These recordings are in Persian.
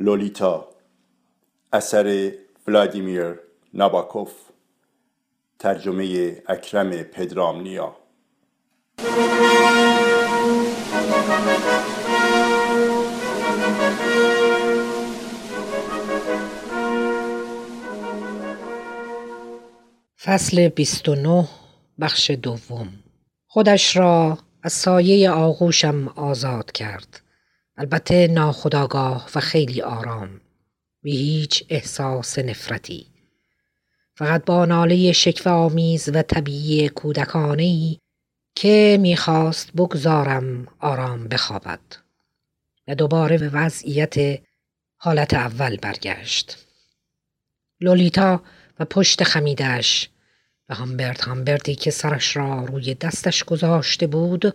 لولیتا اثر ولادیمیر ناباکوف ترجمه اکرم پدرامنیا. فصل 29 بخش دوم. خودش را از سایه آغوشم آزاد کرد. البته ناخداگاه و خیلی آرام. بی هیچ احساس نفرتی. فقط با ناله شکف آمیز و طبیعی کودکانه که می‌خواست بگذارم آرام بخوابد. و دوباره به وضعیت حالت اول برگشت. لولیتا و پشت خمیدش و همبرت همبرتی که سرش را روی دستش گذاشته بود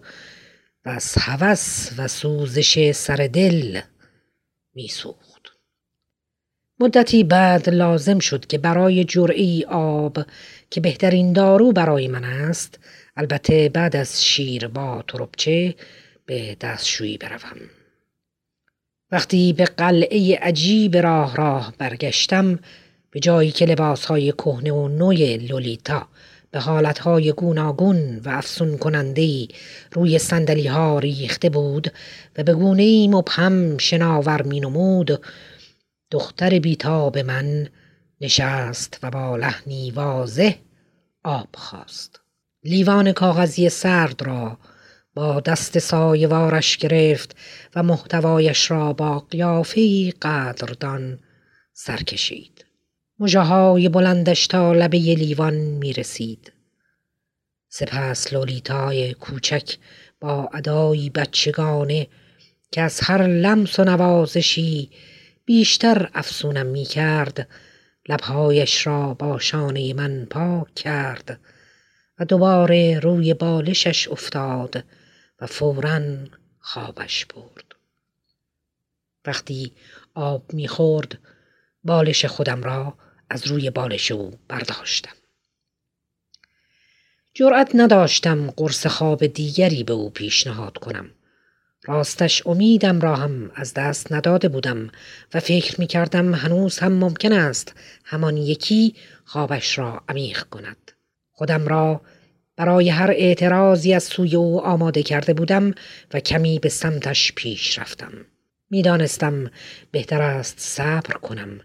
از هوس و سوزش سر دل میسوخت. مدتی بعد لازم شد که برای جرعی آب که بهترین دارو برای من است البته بعد از شیر با تربچه به دستشویی بروم. وقتی به قلعه عجیب راه راه برگشتم به جایی که لباسهای کهنه و نوی لولیتا به حالتهای گوناگون و افسون کنندهی روی سندلی ها ریخته بود و به گونه مبهم شناور می نمود دختر بیتاب من نشست و با لحنی واضح آب خواست. لیوان کاغذی سرد را با دست سایوارش گرفت و محتوایش را با قیافه قدردان سر مجاهای بلندش تا لبه لیوان می رسید. سپس لولیتای کوچک با ادایی بچگانه که از هر لمس و نوازشی بیشتر افسونم می کرد لبهایش را با شانه من پاک کرد و دوباره روی بالشش افتاد و فورا خوابش برد. وقتی آب می‌خورد بالش خودم را از روی بالش او برداشتم. جرأت نداشتم قرص خواب دیگری به او پیشنهاد کنم. راستش امیدم را هم از دست نداده بودم و فکر می کردم هنوز هم ممکن است همان یکی خوابش را عمیق کند. خودم را برای هر اعتراضی از سوی او آماده کرده بودم و کمی به سمتش پیش رفتم. می‌دانستم بهتر است صبر کنم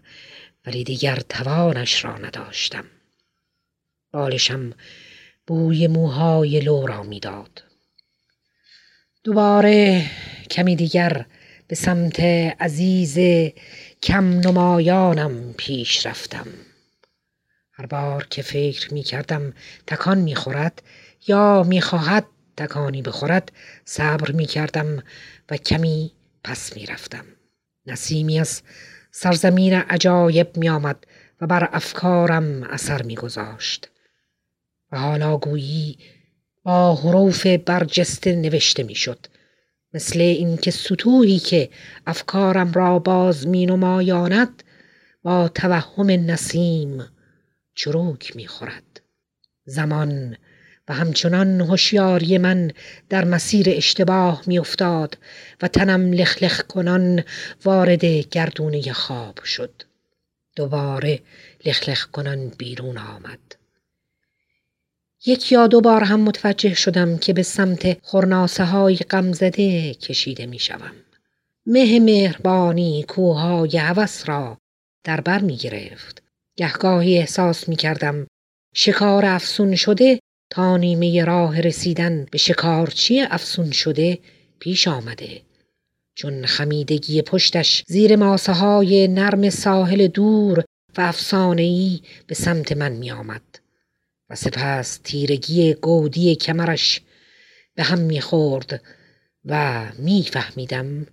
ولی دیگر توانش را نداشتم. بالشم بوی موهای لو را می‌داد. دوباره کمی دیگر به سمت عزیز کم نمایانم پیش رفتم. هر بار که فکر می کردم تکان می خورد یا می خواهد تکانی بخورد صبر می کردم و کمی پس می رفتم. نسیمی از سرزمین عجایب می آمد و بر افکارم اثر می گذاشت. و حالا گویی با حروف برجسته نوشته می شد. مثل اینکه سطوحی که افکارم را باز می نمایاند با توهم نسیم چروک می خورد. زمان و همچنان هوشیاری من در مسیر اشتباه میافتاد و تنم لخلخ کنان وارد گردونه خواب شد دوباره لخلخ کنان بیرون آمد یک یا دو بار هم متوجه شدم که به سمت خورناسه های غمزده کشیده می شوم. مه مهربانی کوههای هوس را در بر می گرفت. گهگاهی احساس می کردم شکار افسون شده تا نیمه راه رسیدن به شکارچی افسون شده پیش آمده. چون خمیدگی پشتش زیر ماسه های نرم ساحل دور و افسانه‌ای به سمت من می آمد و سپس تیرگی گودی کمرش به هم می خورد و می فهمیدم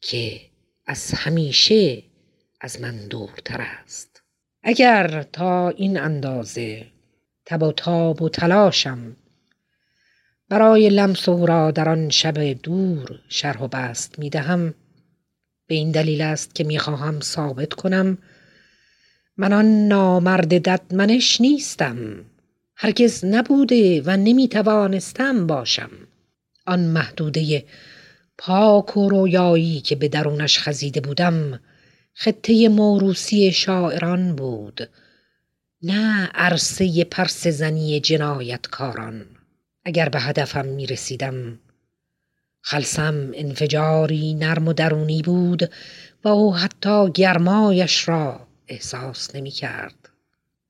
که از همیشه از من دورتر است. اگر تا این اندازه تب و تاب و تلاشم. برای لمس او را در آن شب دور شرح و بست می دهم. به این دلیل است که می خواهم ثابت کنم. من آن نامرد ددمنش نیستم. هرگز نبوده و نمی توانستم باشم. آن محدوده پاک و رویایی که به درونش خزیده بودم خطه موروسی شاعران بود. نه عرصه پرس زنی جنایتکاران اگر به هدفم می رسیدم خلصم انفجاری نرم و درونی بود و او حتی گرمایش را احساس نمی کرد.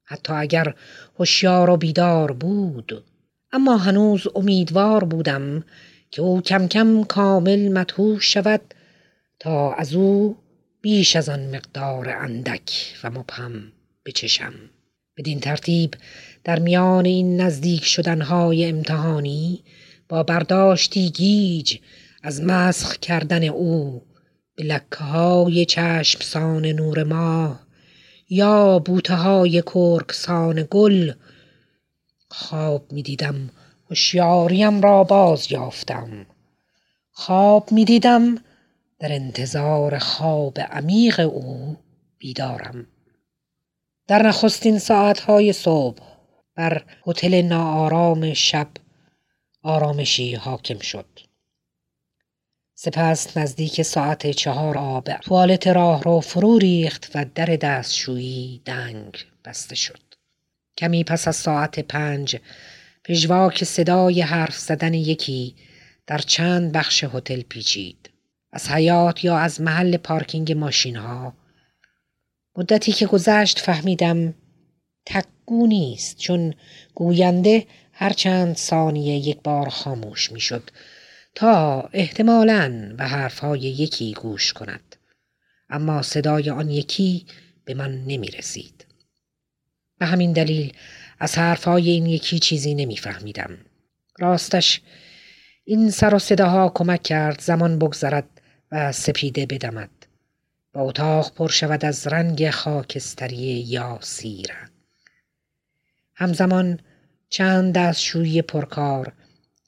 حتی اگر هوشیار و بیدار بود اما هنوز امیدوار بودم که او کم کم کامل مدهوش شود تا از او بیش از آن مقدار اندک و مبهم بچشم بدین ترتیب در میان این نزدیک شدنهای امتحانی با برداشتی گیج از مسخ کردن او به لکه های چشمسان نور ماه یا بوته های کرکسان گل خواب می دیدم هوشیاریم را باز یافتم. خواب می دیدم در انتظار خواب عمیق او بیدارم. در نخستین ساعتهای صبح بر هتل ناآرام شب آرامشی حاکم شد. سپس نزدیک ساعت چهار آب توالت راه را فرو ریخت و در دستشویی دنگ بسته شد. کمی پس از ساعت پنج پژواک صدای حرف زدن یکی در چند بخش هتل پیچید. از حیات یا از محل پارکینگ ماشین ها مدتی که گذشت فهمیدم تکگو نیست چون گوینده هر چند ثانیه یک بار خاموش می‌شد تا احتمالا به حرفهای یکی گوش کند اما صدای آن یکی به من نمی رسید. به همین دلیل از حرفهای این یکی چیزی نمیفهمیدم. راستش این سر و صداها کمک کرد زمان بگذرد و سپیده بدمد. و اتاق پر شود از رنگ خاکستری یا سیر. همزمان چند دستشویی پرکار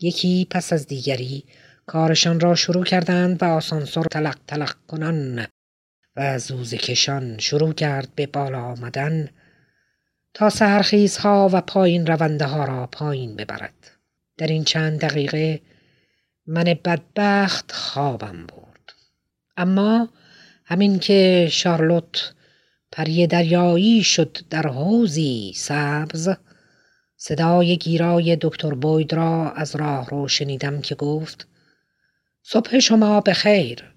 یکی پس از دیگری کارشان را شروع کردند و آسانسور تلق تلق کنان و زوز کشان شروع کرد به بالا آمدن تا سرخیزها و پایین رونده ها را پایین ببرد. در این چند دقیقه من بدبخت خوابم برد. اما همین که شارلوت پری دریایی شد در حوزی سبز صدای گیرای دکتر بوید را از راه رو شنیدم که گفت صبح شما به خیر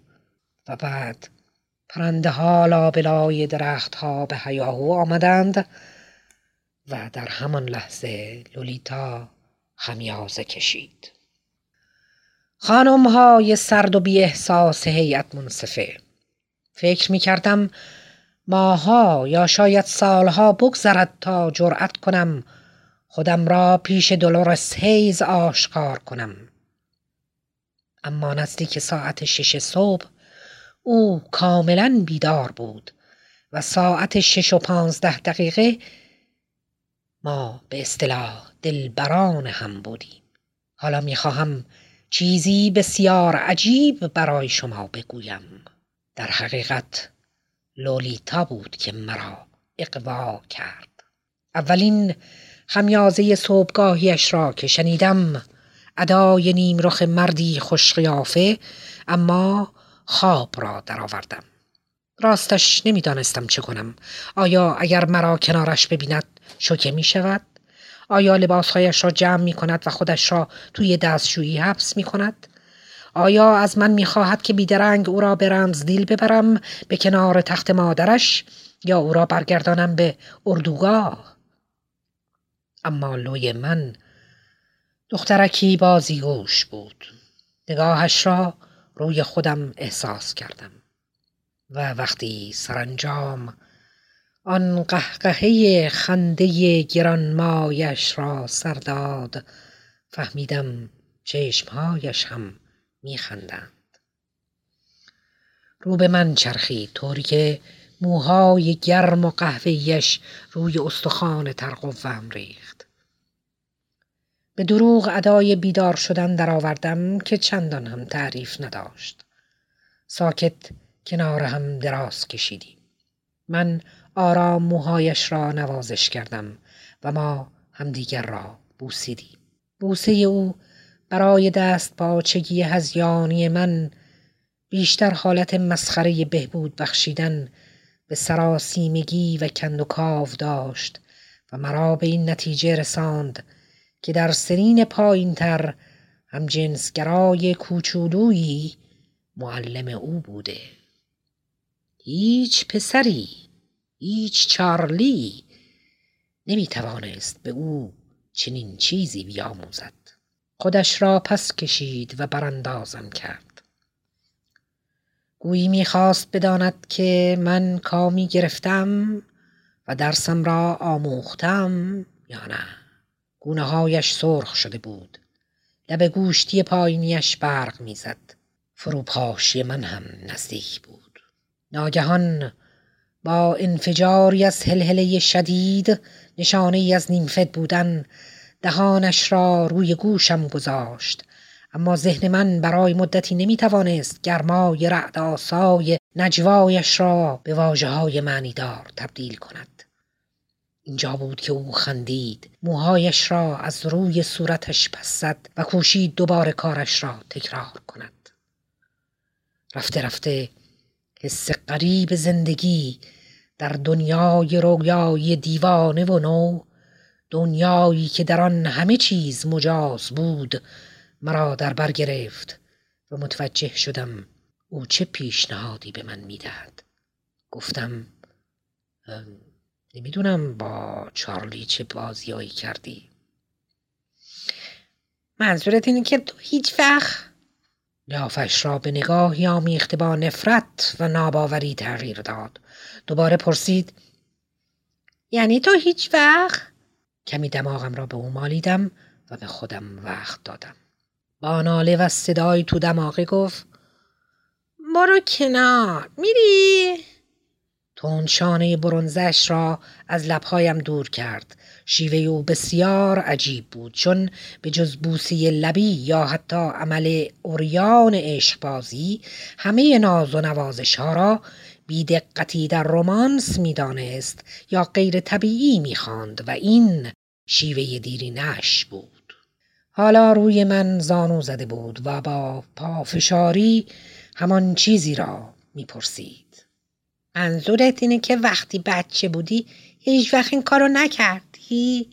و بعد پرنده ها لابلای درخت ها به هیاهو آمدند و در همان لحظه لولیتا خمیازه کشید. خانم های سرد و بی احساس هیئت منصفه فکر می کردم ماها یا شاید سالها بگذرد تا جرأت کنم خودم را پیش دلورس هیز آشکار کنم. اما نزدیک ساعت شش صبح او کاملا بیدار بود و ساعت شش و پانزده دقیقه ما به اصطلاح دلبران هم بودیم. حالا می‌خواهم چیزی بسیار عجیب برای شما بگویم. در حقیقت لولیتا بود که مرا اقوا کرد. اولین خمیازه صبحگاهیش را که شنیدم ادای نیم رخ مردی خوشقیافه اما خواب را درآوردم. راستش نمی‌دانستم چه کنم. آیا اگر مرا کنارش ببیند شوکه می شود آیا لباسهایش را جمع می کند و خودش را توی دستشویی حبس می کند آیا از من می‌خواهد که بیدرنگ او را به دیل ببرم به کنار تخت مادرش یا او را برگردانم به اردوگاه؟ اما لوی من دخترکی بازیگوش بود. نگاهش را روی خودم احساس کردم و وقتی سرانجام آن قهقهه خنده گرانمایش را سرداد فهمیدم چشمهایش هم میخندند. رو به من چرخید طوری که موهای گرم و قهوهیش روی استخوان ترقوم ریخت. به دروغ ادای بیدار شدن درآوردم که چندان هم تعریف نداشت. ساکت کنار هم دراز کشیدیم. من آرام موهایش را نوازش کردم و ما همدیگر را بوسیدیم. بوسه او برای دست پاچگی هزیانی من بیشتر حالت مسخره بهبود بخشیدن به سراسیمگی و کندوکاو داشت و مرا به این نتیجه رساند که در سنین پایینتر هم جنسگرای کوچولویی معلم او بوده. هیچ پسری هیچ چارلی نمی توانست به او چنین چیزی بیاموزد. خودش را پس کشید و براندازم کرد. گویی می‌خواست بداند که من کامی گرفتم و درسم را آموختم یا نه. گونه هایش سرخ شده بود. لب گوشتی پایینیش برق می‌زد. فروپاشی من هم نزدیک بود. ناگهان با انفجاری از هلهله شدید نشانه ای از نیمفت بودن دهانش را روی گوشم گذاشت. اما ذهن من برای مدتی نمی توانست گرمای رعد آسای نجوایش را به واجه های معنیدار تبدیل کند. اینجا بود که او خندید موهایش را از روی صورتش پس زد و کوشید دوباره کارش را تکرار کند. رفته رفته حس قریب زندگی در دنیای رویای دیوانه و نو دنیایی که در آن همه چیز مجاز بود مرا در بر گرفت و متوجه شدم او چه پیشنهادی به من می‌دهد. گفتم نمی‌دونم با چارلی چه بازیایی کردی. منظورت اینه که تو هیچ وقت لافش را به نگاهی آمیخته با نفرت و ناباوری تغییر داد. دوباره پرسید یعنی تو هیچ وقت کمی دماغم را به او مالیدم و به خودم وقت دادم. با ناله و صدای تو دماغی گفت برو کنار میری؟ تون شانه برونزش را از لبهایم دور کرد. شیوه او بسیار عجیب بود چون به جز بوسی لبی یا حتی عمل اوریان عشقبازی همه ناز و نوازش ها را بیدقتی در رومانس می‌دانست یا غیر طبیعی می‌خواند و این شیوه دیری نش بود حالا روی من زانو زده بود و با پافشاری همان چیزی را می‌پرسید منظورت اینه که وقتی بچه بودی هیچ وقت این کارو نکردی؟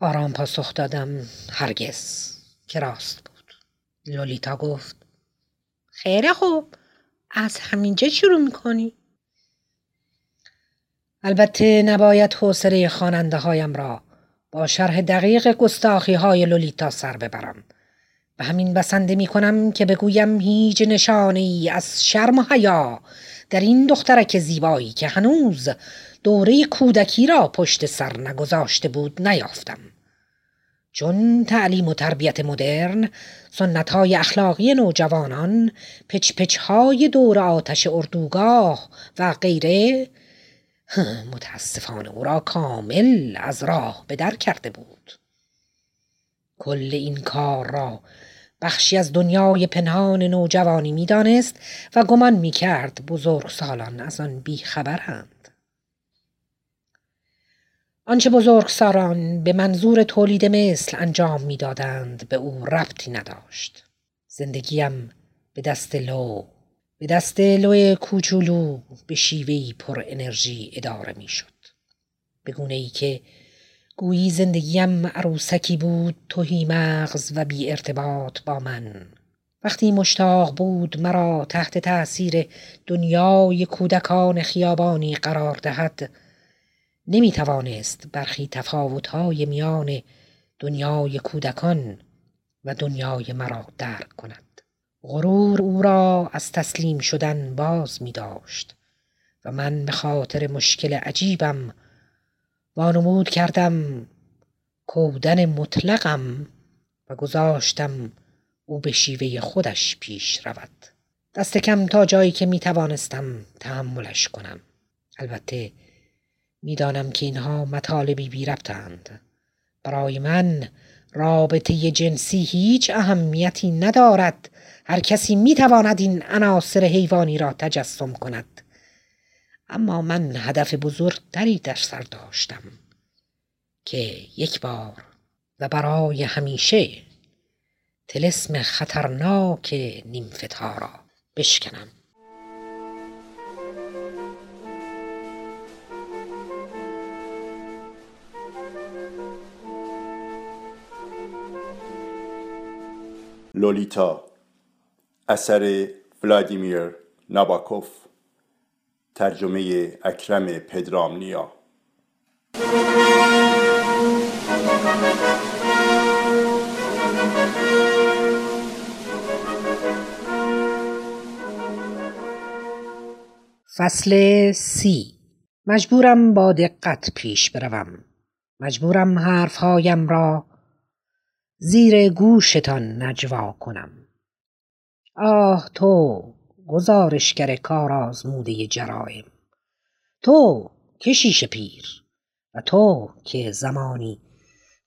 آرام پاسخ دادم هرگز که راست بود لولیتا گفت خیلی خوب از همینجا شروع می‌کنی؟ البته نباید حوصله خواننده هایم را با شرح دقیق گستاخی های لولیتا سر ببرم. و همین بسنده می کنم که بگویم هیچ نشانه ای از شرم و حیا در این دخترک زیبایی که هنوز دوره کودکی را پشت سر نگذاشته بود نیافتم. چون تعلیم و تربیت مدرن سنت های اخلاقی نوجوانان پچ پچ های دور آتش اردوگاه و غیره متاسفانه او را کامل از راه به در کرده بود. کل این کار را بخشی از دنیای پنهان نوجوانی می‌دانست و گمان می‌کرد بزرگ سالان از آن بیخبرند. آنچه بزرگ سالان به منظور تولید مثل انجام می‌دادند به او ربطی نداشت. زندگیم به دست لو به دست لوی کوچولو به شیوهی پر انرژی اداره می شد. به گونه ای که گویی زندگیم عروسکی بود توهی مغز و بی ارتباط با من. وقتی مشتاق بود مرا تحت تأثیر دنیای کودکان خیابانی قرار دهد نمی توانست برخی تفاوتهای میان دنیای کودکان و دنیای مرا درک کند. غرور او را از تسلیم شدن باز می داشت و من به خاطر مشکل عجیبم وانمود کردم کودن مطلقم و گذاشتم او به شیوه خودش پیش رود. دست کم تا جایی که می توانستم تحملش کنم. البته می‌دانم که اینها مطالبی بی ربطند. برای من رابطه جنسی هیچ اهمیتی ندارد هر کسی می تواند این عناصر حیوانی را تجسم کند. اما من هدف بزرگتری در سر داشتم که یک بار و برای همیشه تلسم خطرناک نیمفتها را بشکنم. لولیتا اثر ولادیمیر ناباکوف ترجمه اکرم پدرامنیا. فصل سی. مجبورم با دقت پیش بروم. مجبورم حرفهایم را زیر گوشتان نجوا کنم. آه تو گزارشگر کار آزموده جرایم. تو کشیش پیر و تو که زمانی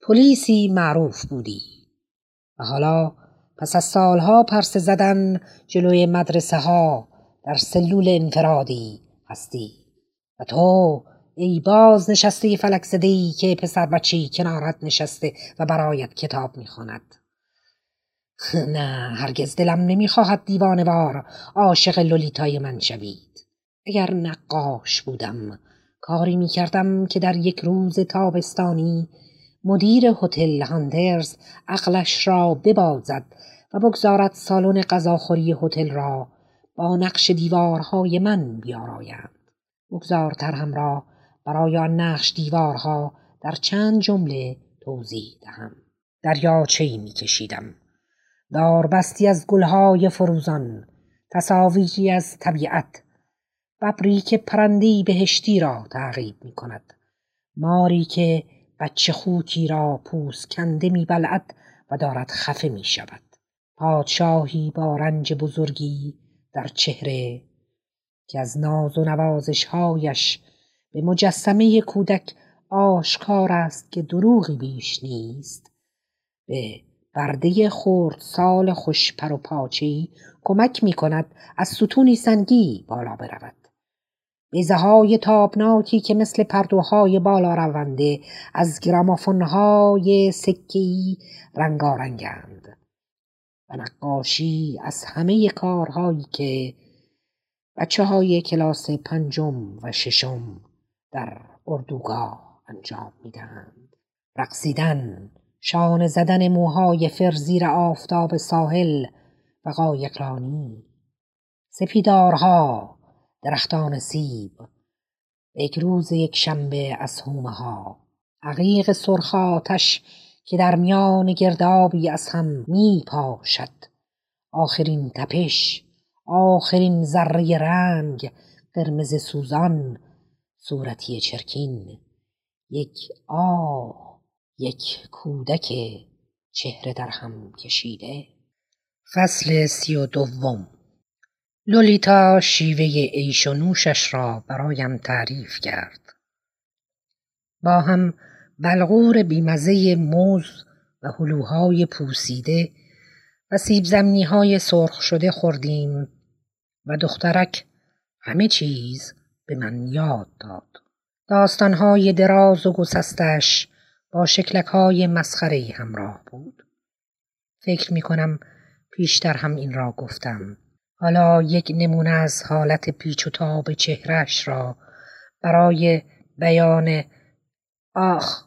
پلیسی معروف بودی. و حالا پس از سالها پرسه زدن جلوی مدرسه ها در سلول انفرادی هستی. و تو ای باز نشسته فلک زده که پسر بچی کنارت نشسته و برایت کتاب می‌خواند. نه هرگز دلم نمی‌خواهد دیوانوار عاشق لولیتای من شوید. اگر نقاش بودم کاری می‌کردم که در یک روز تابستانی مدیر هتل هاندرز عقلش را ببازد و بگذارد سالن غذاخوری هتل را با نقش دیوارهای من بیارایند بگذارتر هم را برای آن نقش دیوارها در چند جمله توضیح دهم. دریاچه ای میکشیدم داربستی از گلهای فروزان تصاویری از طبیعت. ببری که پرندی بهشتی را تعقیب می کند ماری که بچه خوکی را پوست کنده می و دارد خفه می شود پادشاهی با رنج بزرگی در چهره که از ناز و نوازشهایش به مجسمه کودک آشکار است که دروغی بیش نیست به برده خورد سال خوش پر و پاچی کمک می کند از ستونی سنگی بالا برود. بیزه های تابناکی که مثل پردوهای بالا رونده از گرامافونهای سکهی رنگارنگند. و نقاشی از همه کارهایی که بچه های کلاس پنجم و ششم در اردوگاه انجام می‌دهند. رقصیدن شانه زدن موهای فر زیر آفتاب ساحل و قایقرانی سپیدارها درختان سیب یک روز یک شنبه از هومه ها. عقیق سرخ آتش که در میان گردابی از هم می پاشد. آخرین تپش آخرین ذره رنگ قرمز سوزان صورتی چرکین. یک آه. یک کودک چهره در هم کشیده. فصل سی و دوم. لولیتا شیوه عیش و نوشش را برایم تعریف کرد. با هم بلغور بیمزه موز و هلوهای پوسیده و سیب زمینی های سرخ شده خوردیم و دخترک همه چیز به من یاد داد. داستانهای دراز و گسستش با شکلک های مسخره همراه بود. فکر می کنم پیشتر هم این را گفتم. حالا یک نمونه از حالت پیچ و تاب چهرش را برای بیان آخ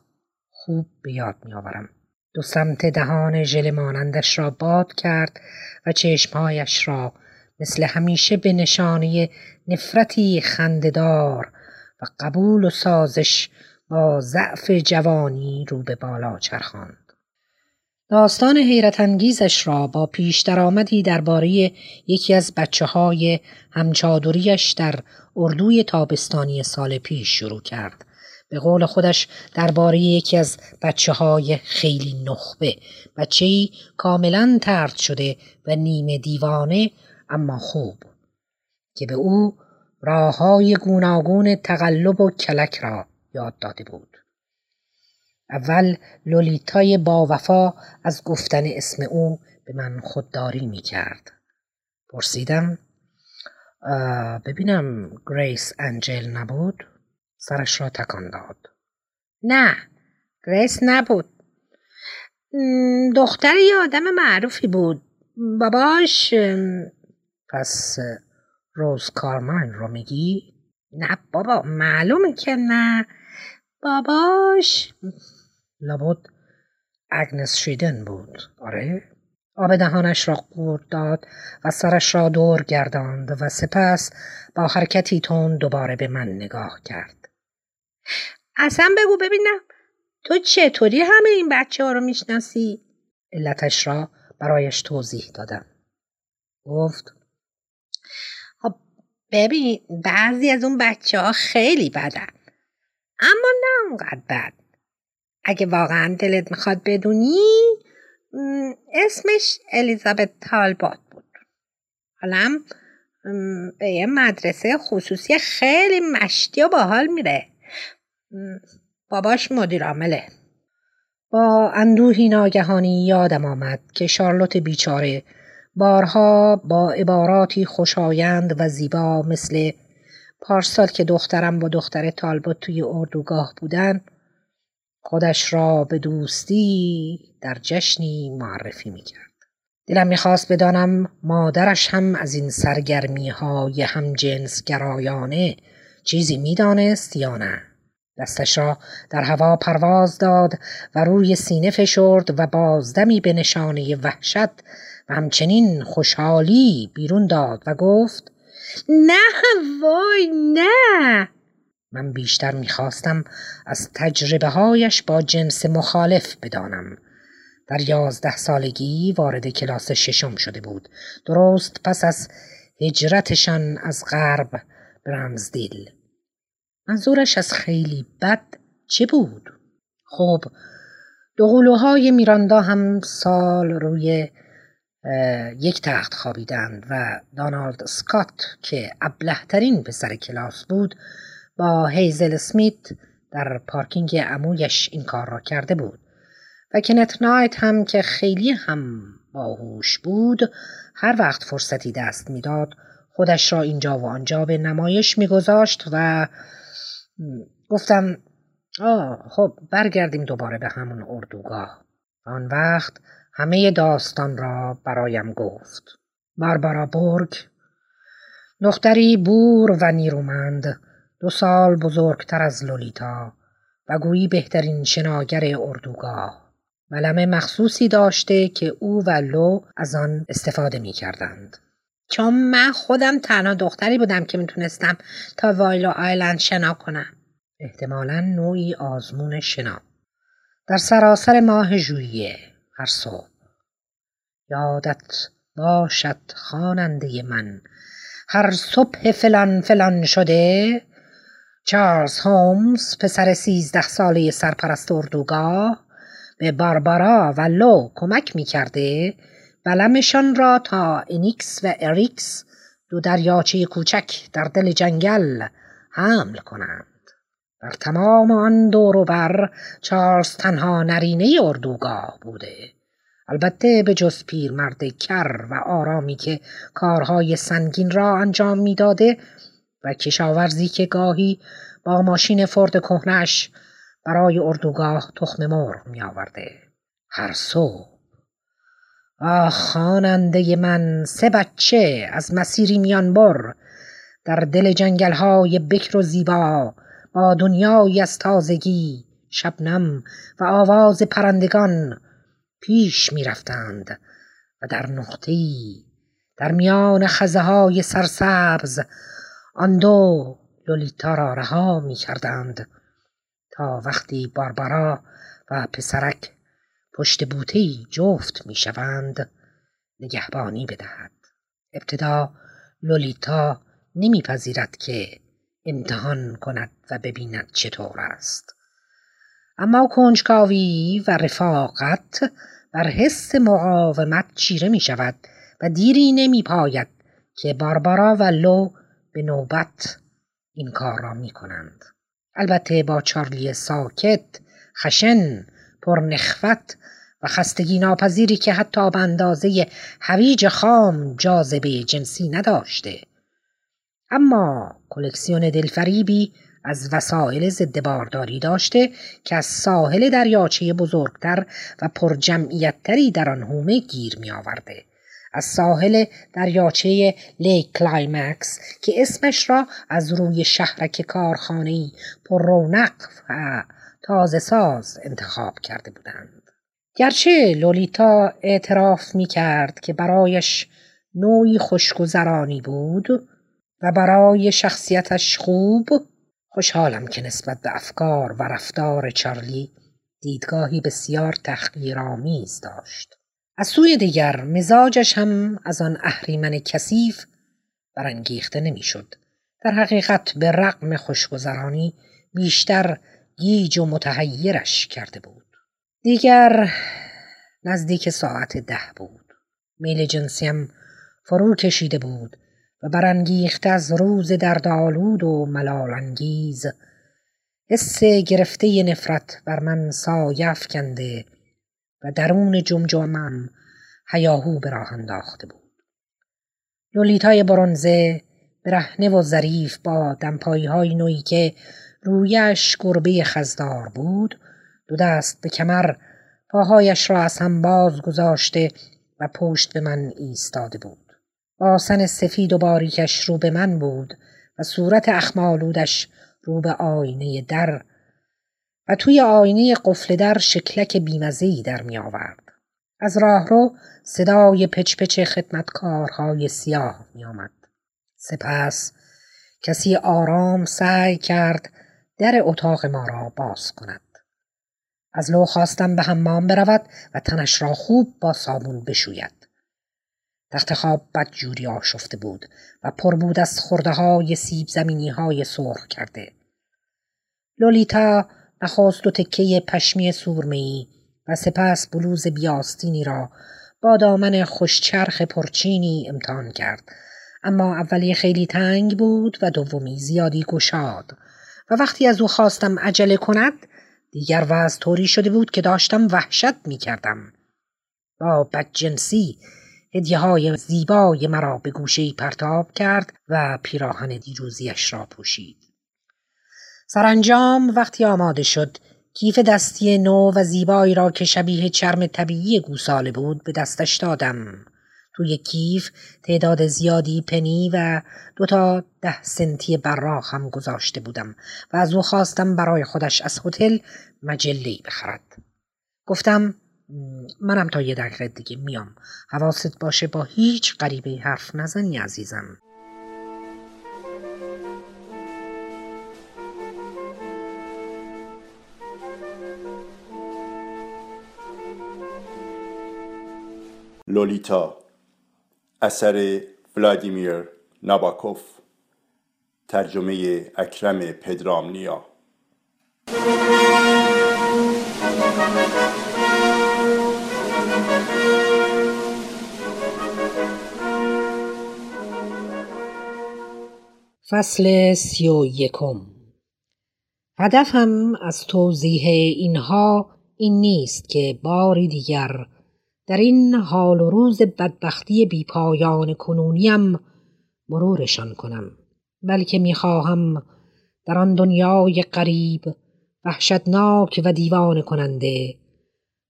خوب به یاد می آورم. دو سمت دهان ژله مانندش را باد کرد و چشمهایش را مثل همیشه به نشانه نفرتی خنددار و قبول و سازش با ضعف جوانی رو به بالا چرخاند. داستان حیرت انگیزش را با پیش درآمدی درباره یکی از بچه های همچادریش در اردوی تابستانی سال پیش شروع کرد. به قول خودش درباره یکی از بچه های خیلی نخبه بچه ای کاملا ترد شده و نیمه دیوانه اما خوب که به او راه های گوناگون تقلب و کلک را یاد داده بود. اول لولیتای با وفا از گفتن اسم او به من خودداری می کرد. پرسیدم ببینم گریس انجل نبود؟ سرش را تکان داد. نه گریس نبود. دختر یه آدم معروفی بود. باباش پس روز کارمن رو میگی؟ نه بابا معلومه که نه باباش لابد اگنس شیدن بود آره آب دهانش را قورت داد و سرش را دور گرداند و سپس با حرکتی تون دوباره به من نگاه کرد. اصلا بگو ببینم تو چطوری همه این بچه ها رو می‌شناسی؟ علتش را برایش توضیح دادم. گفت خب ببین بعضی از اون بچه ها خیلی بدن اما نه اونقدر بد. اگه واقعا دلت می‌خواد بدونی اسمش الیزابت تالبات بود. حالا به یه مدرسه خصوصی خیلی مشتی و باحال میره. باباش مدیر عامله. با اندوهی ناگهانی یادم آمد که شارلوت بیچاره بارها با عباراتی خوشایند و زیبا مثل پارسال که دخترم با دختر تالبوت توی اردوگاه بودن خودش را به دوستی در جشنی معرفی می‌کرد. دلم می‌خواست بدانم مادرش هم از این سرگرمی های هم جنس گرایانه چیزی می‌دانست یا نه. دستش را در هوا پرواز داد و روی سینه فشرد و بازدمی به نشانه وحشت و همچنین خوشحالی بیرون داد و گفت نه وای نه. من بیشتر می‌خواستم از تجربه هایش با جنس مخالف بدانم. در یازده سالگی وارد کلاس ششم شده بود. درست پس از هجرتشان از غرب به رمزدیل. منظورش از خیلی بد چه بود؟ خب دوقلوهای میراندا هم سال روی یک تخت خوابیدند و دانالد سکات که ابلهترین پسر کلاس بود با هیزل سمیت در پارکینگ امویش این کار را کرده بود. و کنت نایت هم که خیلی هم باهوش بود هر وقت فرصتی دست می‌داد خودش را اینجا و آنجا به نمایش میگذاشت و گفتم آه خب برگردیم دوباره به همون اردوگاه. آن وقت همه داستان را برایم گفت باربارا برگ دختری بور و نیرومند دو سال بزرگتر از لولیتا و گویی بهترین شناگر اردوگاه ملم مخصوصی داشته که او و لو از آن استفاده می کردند. چون من خودم تنها دختری بودم که می‌تونستم تا وایلو آیلند شنا کنم. احتمالا نوعی آزمون شنا. در سراسر ماه ژوئیه هر صبح. یادت باشد خواننده من هر صبح فلان فلان شده چارلز هومز پسر سیزده ساله سرپرست اردوگاه به باربارا و لو کمک می کرده بلمشان را تا انیکس و اریکس دو دریاچه کوچک در دل جنگل حمل کنند. در تمام آن دور بر چارلز تنها نرینه اردوگاه بوده. البته به جز مرد کر و آرامی که کارهای سنگین را انجام می‌داده و کشاورزی که گاهی با ماشین فورد کهنش برای اردوگاه تخم مرغ می آورده. هر صبح آه خواننده من سه بچه از مسیری میانبر در دل جنگل های بکر و زیبا با دنیای از تازگی شبنم و آواز پرندگان پیش می رفتند و در نقطه‌ای در میان خزه های سرسبز آن دو لولیتا را رها می کردند تا وقتی باربارا و پسرک پشت بوتهی جفت می شوند نگهبانی بدهد. ابتدا لولیتا نمیپذیرد که امتحان کند و ببیند چطور است. اما کنجکاوی و رفاقت بر حس مقاومت چیره می شود و دیری نمی پاید که باربارا و لو به نوبت این کار را می کنند. البته با چارلی ساکت، خشن، پرنخوت و خستگی ناپذیری که حتی به اندازه هویج خام جاذبه جنسی نداشته. اما کلکسیون دلفریبی از وسایل ضد بارداری داشته که از ساحل دریاچه بزرگتر و پرجمعیتتری در آن حومه گیر می آورده. از ساحل دریاچه لیک کلایمکس که اسمش را از روی شهرک کارخانه‌ای پر رونق و تازه ساز انتخاب کرده بودند. گرچه لولیتا اعتراف می کرد که برایش نوعی خوشگذرانی بود و برای شخصیتش خوب خوشحالم که نسبت به افکار و رفتار چارلی دیدگاهی بسیار تحقیرآمیز داشت. از سوی دیگر مزاجش هم از آن اهریمن کثیف برانگیخته نمی‌شد. در حقیقت به رغم خوشگذرانی بیشتر گیج و متحیرش کرده بود. دیگر نزدیک ساعت ده بود. میل جنسیم فرو کشیده بود و برانگیخته از روز دردآلود و ملالانگیز حس گرفته نفرت بر من سایه افکنده و درون جمجمم هیاهو به راه انداخته بود. لولیتای برونزه برهنه و ظریف با دمپایی های نوعی که رویش گربه خزدار بود دو دست به کمر پاهایش را از هم باز گذاشته و پشت به من ایستاده بود. آسن سفید و باریکش رو به من بود و صورت اخمالودش رو به آینه در و توی آینه قفل در شکلک بیمزهی در می آورد. از راهرو صدای پچ پچ خدمتکارهای سیاه می آمد. سپس کسی آرام سعی کرد در اتاق ما را باز کند. از لو خواستم به حمام برود و تنش را خوب با صابون بشوید. تخت خواب بدجوری آشفته بود و پر بود از خورده های سیب زمینی های سرخ کرده. لولیتا نخواست و تکه پشمی سورمهای و سپس بلوز بیاستینی را با دامن خوشچرخ پرچینی امتحان کرد اما اولی خیلی تنگ بود و دومی زیادی گشاد و وقتی از او خواستم عجله کند دیگر وضع طوری شده بود که داشتم وحشت می کردم. با بدجنسی هدیه های زیبای مرا به گوشه پرتاب کرد و پیراهن دیروزیش را پوشید. سرانجام وقتی آماده شد کیف دستی نو و زیبایی را که شبیه چرم طبیعی گوساله بود به دستش دادم. توی کیف تعداد زیادی پنی و دو تا ده سنتی براق هم گذاشته بودم و از او خواستم برای خودش از هتل مجله بخرد. گفتم منم تا یه دقیقه دیگه میام. حواست باشه با هیچ غریبه حرف نزنی عزیزم. لولیتا اثر ولادیمیر ناباکوف ترجمه اکرم پدرامنیا فصل سی و یکم. هدفم از توضیح اینها این نیست که باری دیگر در این حال و روز بدبختی بیپایان کنونیم مرورشان کنم بلکه می‌خواهم در آن دنیای قریب وحشتناک و دیوان کننده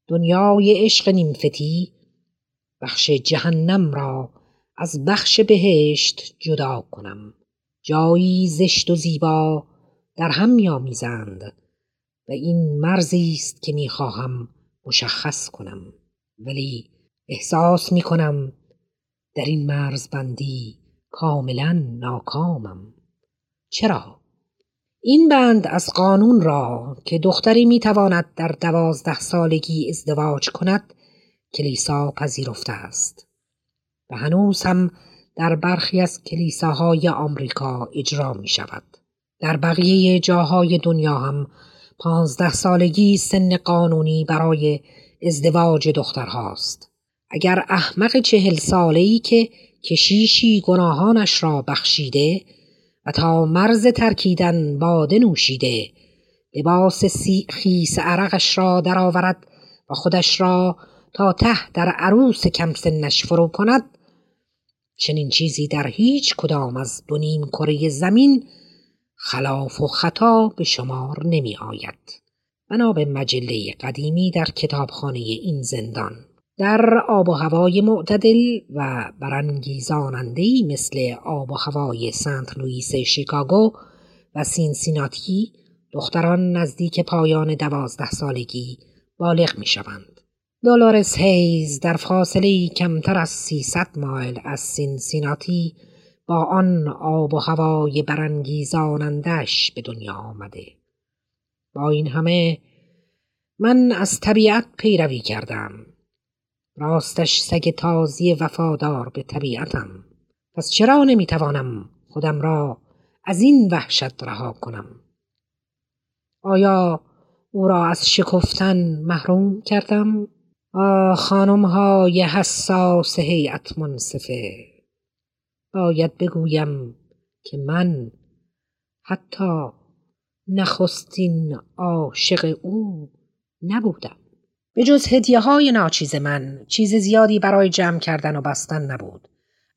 دنیای عشق نیمفتی بخش جهنم را از بخش بهشت جدا کنم. جایی زشت و زیبا در هم میآمیزند. و این مرزی است که می‌خواهم مشخص کنم. ولی احساس می کنم در این مرزبندی کاملا ناکامم. چرا؟ این بند از قانون را که دختری می تواند در دوازده سالگی ازدواج کند کلیسا پذیرفته است. و هنوز هم در برخی از کلیساهای آمریکا اجرا می شود. در بقیه جاهای دنیا هم پانزده سالگی سن قانونی برای ازدواج دخترهاست اگر احمق چهل ساله که کشیشی گناهانش را بخشیده و تا مرز ترکیدن باده نوشیده لباس خیس عرقش را درآورد و خودش را تا ته در عروس کم سنش فرو کند چنین چیزی در هیچ کدام از دو کره زمین خلاف و خطا به شمار نمی آید. بنا به مجله قدیمی در کتابخانه این زندان در آب و هوای معتدل و برانگیزاننده‌ای مثل آب و هوای سنت لوئیس شیکاگو و سینسیناتی دختران نزدیک پایان دوازده سالگی بالغ می شوند. دولورس هیز در فاصله کمتر از سیصد مایل از سینسیناتی با آن آب و هوای برانگیزانندش به دنیا آمده. با این همه من از طبیعت پیروی کردم. راستش سگ تازی وفادار به طبیعتم. پس چرا نمی‌توانم خودم را از این وحشت رها کنم؟ آیا او را از شکفتن محروم کردم؟ خانم های حساس هیئت منصفه. باید بگویم که من حتی نخستین عاشق او نبودم. به جز هدیه های ناچیز من چیز زیادی برای جمع کردن و بستن نبود.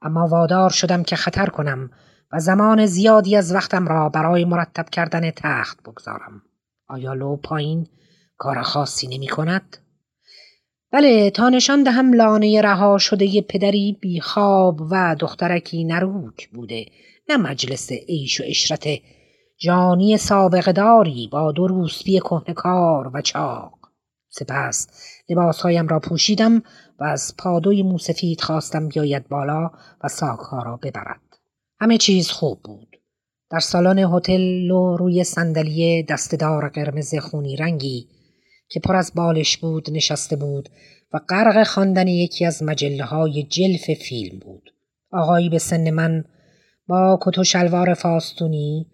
اما وادار شدم که خطر کنم و زمان زیادی از وقتم را برای مرتب کردن تخت بگذارم. آیا لو پایین کار خاصی نمی کند؟ بله تا نشان دهم لانه رها شده پدری بیخواب و دخترکی نروک بوده نه مجلس عیش و اشرت جانی سابقه داری با دو روسبی کهنکار و چاق. سپس لباسهایم را پوشیدم و از پادوی موسفید خواستم بیاید بالا و ساکها را ببرد. همه چیز خوب بود. در سالن هتل لو روی صندلی دستدار قرمز خونی رنگی که پر از بالش بود نشسته بود و غرق خواندن یکی از مجله های جلف فیلم بود. آقایی به سن من با کت و شلوار فاستونی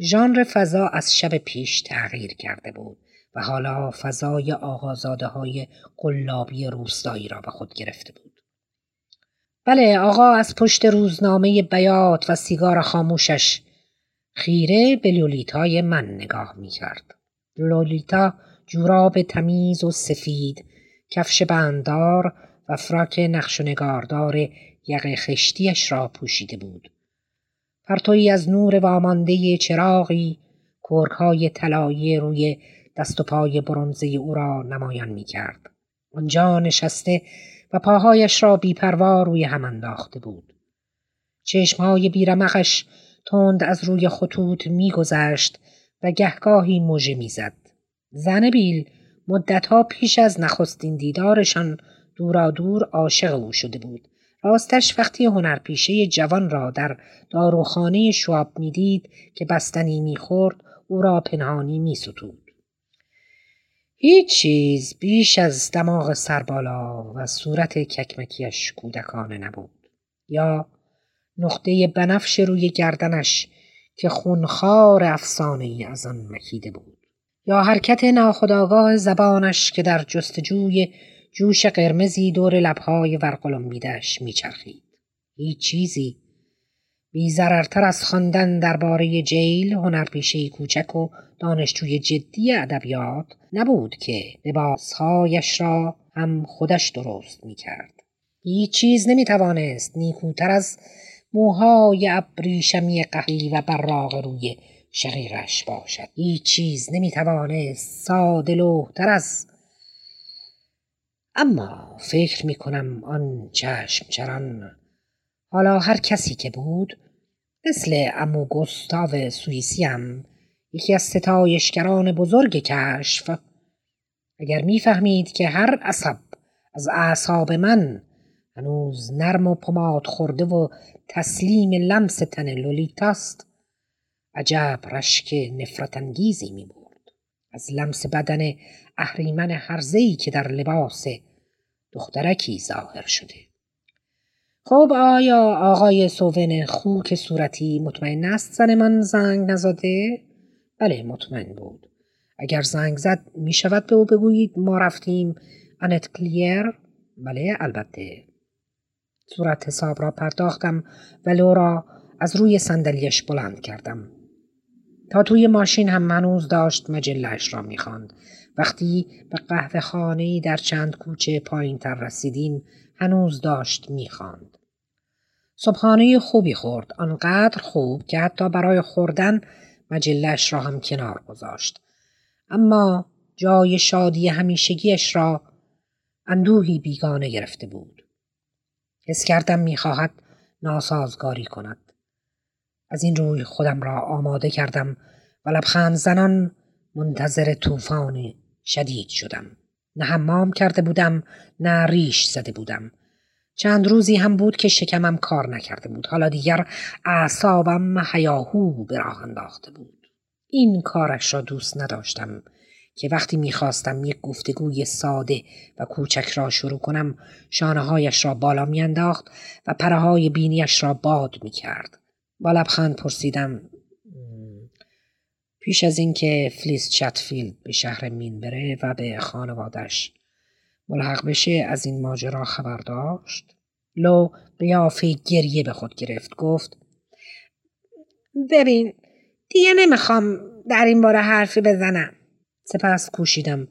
ژانر فضا از شب پیش تغییر کرده بود و حالا فضای آقازاده های قلابی روستایی را به خود گرفته بود. بله آقا از پشت روزنامه بیات و سیگار خاموشش خیره به لولیتای من نگاه می کرد. لولیتا جوراب تمیز و سفید کفش بندار و فراک نقش و نگاردار یقه خشتیش را پوشیده بود. پرتوی از نور وامانده چراغی کرکهای طلایی روی دست و پای برونزه او را نمایان می کرد. آنجا نشسته و پاهایش را بیپروا روی هم انداخته بود. چشمهای بیرمقش تند از روی خطوط میگذشت و گهگاهی موژه می‌زد. زن بیل مدتها پیش از نخستین دیدارشان دورا دور عاشق او شده بود. راستش وقتی هنرپیشه جوان را در داروخانه شواب می‌دید که بستنی می‌خورد او را پنهانی میستود. هیچ چیز بیش از دماغ سربالا و صورت ککمکیش کودکانه نبود. یا نقطه بنفش روی گردنش که خونخوار افسانه ای از آن مکیده بود. یا حرکت ناخداگاه زبانش که در جستجوی جوش قرمزی دور لبهای ورقلمبیدش میچرخید. هیچ چیزی. بیزررتر از خواندن درباره جیل هنرپیشه کوچک و دانشجوی جدی ادبیات نبود که لباسهایش را هم خودش درست می‌کرد. هیچ چیز نمی‌توانست نیکوتر از موهای ابریشمی قهوی و براغ روی شقیقش باشد. هیچ چیز نمی‌توانست ساده لوحتر از اما فکر می‌کنم آن چشم چران حالا هر کسی که بود مثل امو گستاو سوئیسی هم یکی از ستایشگران بزرگ کشف. اگر می‌فهمید که هر عصب از اعصاب من هنوز نرم و پماد خورده و تسلیم لمس تن لولیتاست عجب رشک نفرت انگیزی می برد. از لمس بدن اهریمن هرزهی که در لباس دخترکی ظاهر شده. خب آیا آقای سوون خوک صورتی مطمئن است زن من زنگ نزاده؟ بله مطمئن بود. اگر زنگ زد می شود به او بگویید ما رفتیم انت کلیر؟ بله البته. صورت حساب را پرداختم و لورا از روی صندلیاش بلند کردم. تا توی ماشین هم منوز داشت مجلش را می‌خواند. وقتی به قهوه خانه در چند کوچه پایین تر رسیدیم هنوز داشت می‌خواند. صبحانه خوبی خورد آنقدر خوب که حتی برای خوردن مجلش را هم کنار گذاشت اما جای شادی همیشگیش را اندوهی بیگانه گرفته بود حس کردم می‌خواهد ناسازگاری کند از این روی خودم را آماده کردم و لبخند زنان منتظر طوفان شدید شدم. نه حمام کرده بودم نه ریش زده بودم. چند روزی هم بود که شکمم کار نکرده بود. حالا دیگر اعصابم هیاهو به راه انداخته بود. این کارش را دوست نداشتم که وقتی می‌خواستم یک گفتگوی ساده و کوچک را شروع کنم شانه هایش را بالا میانداخت و پره های بینیش را باد می‌کرد. با لبخند پرسیدم پیش از اینکه فلیس چتفیلد به شهر مین بره و به خانوادش ملحق بشه از این ماجرا خبر داشت. لو قیافه گریه به خود گرفت گفت ببین دیگه نمی‌خوام در این باره حرفی بزنم. سپس کوشیدم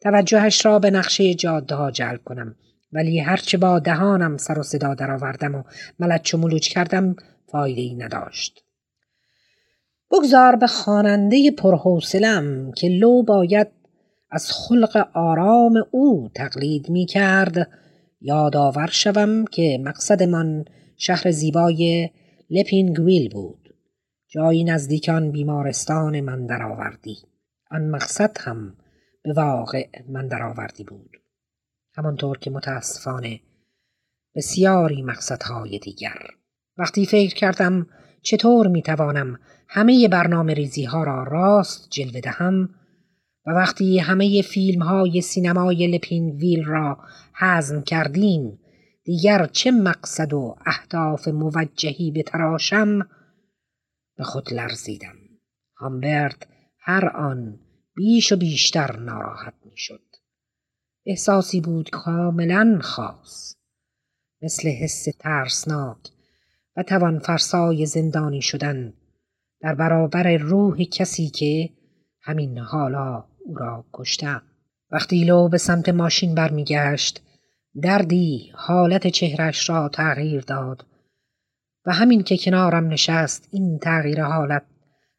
توجهش را به نقشه جاده ها جلب کنم. ولی هرچه با دهانم سر و صدا درآوردم و ملچ و ملوچ کردم فایده ای نداشت. بگذار به خواننده پرحوصلم که لو باید از خلق آرام او تقلید می کرد. یادآور شوم که مقصدمان شهر زیبای لپینگویل بود. جایی نزدیکان بیمارستان من درآوردی. آن مقصد هم به واقع من درآوردی بود. همانطور که متاسفانه بسیاری مقصدهای دیگر. وقتی فکر کردم چطور می توانم همه برنامه ریزی ها را راست جلوه دهم و وقتی همه فیلم های سینمای لپین ویل را حزم کردیم دیگر چه مقصد و اهداف موجهی به تراشم به خود لرزیدم هامبرت هر آن بیش و بیشتر ناراحت می شد. احساسی بود کاملا خاص مثل حس ترسناک و توان فرسای زندانی شدن در برابر روح کسی که همین حالا او را کشته. وقتی لو به سمت ماشین برمیگشت دردی حالت چهرش را تغییر داد و همین که کنارم نشست این تغییر حالت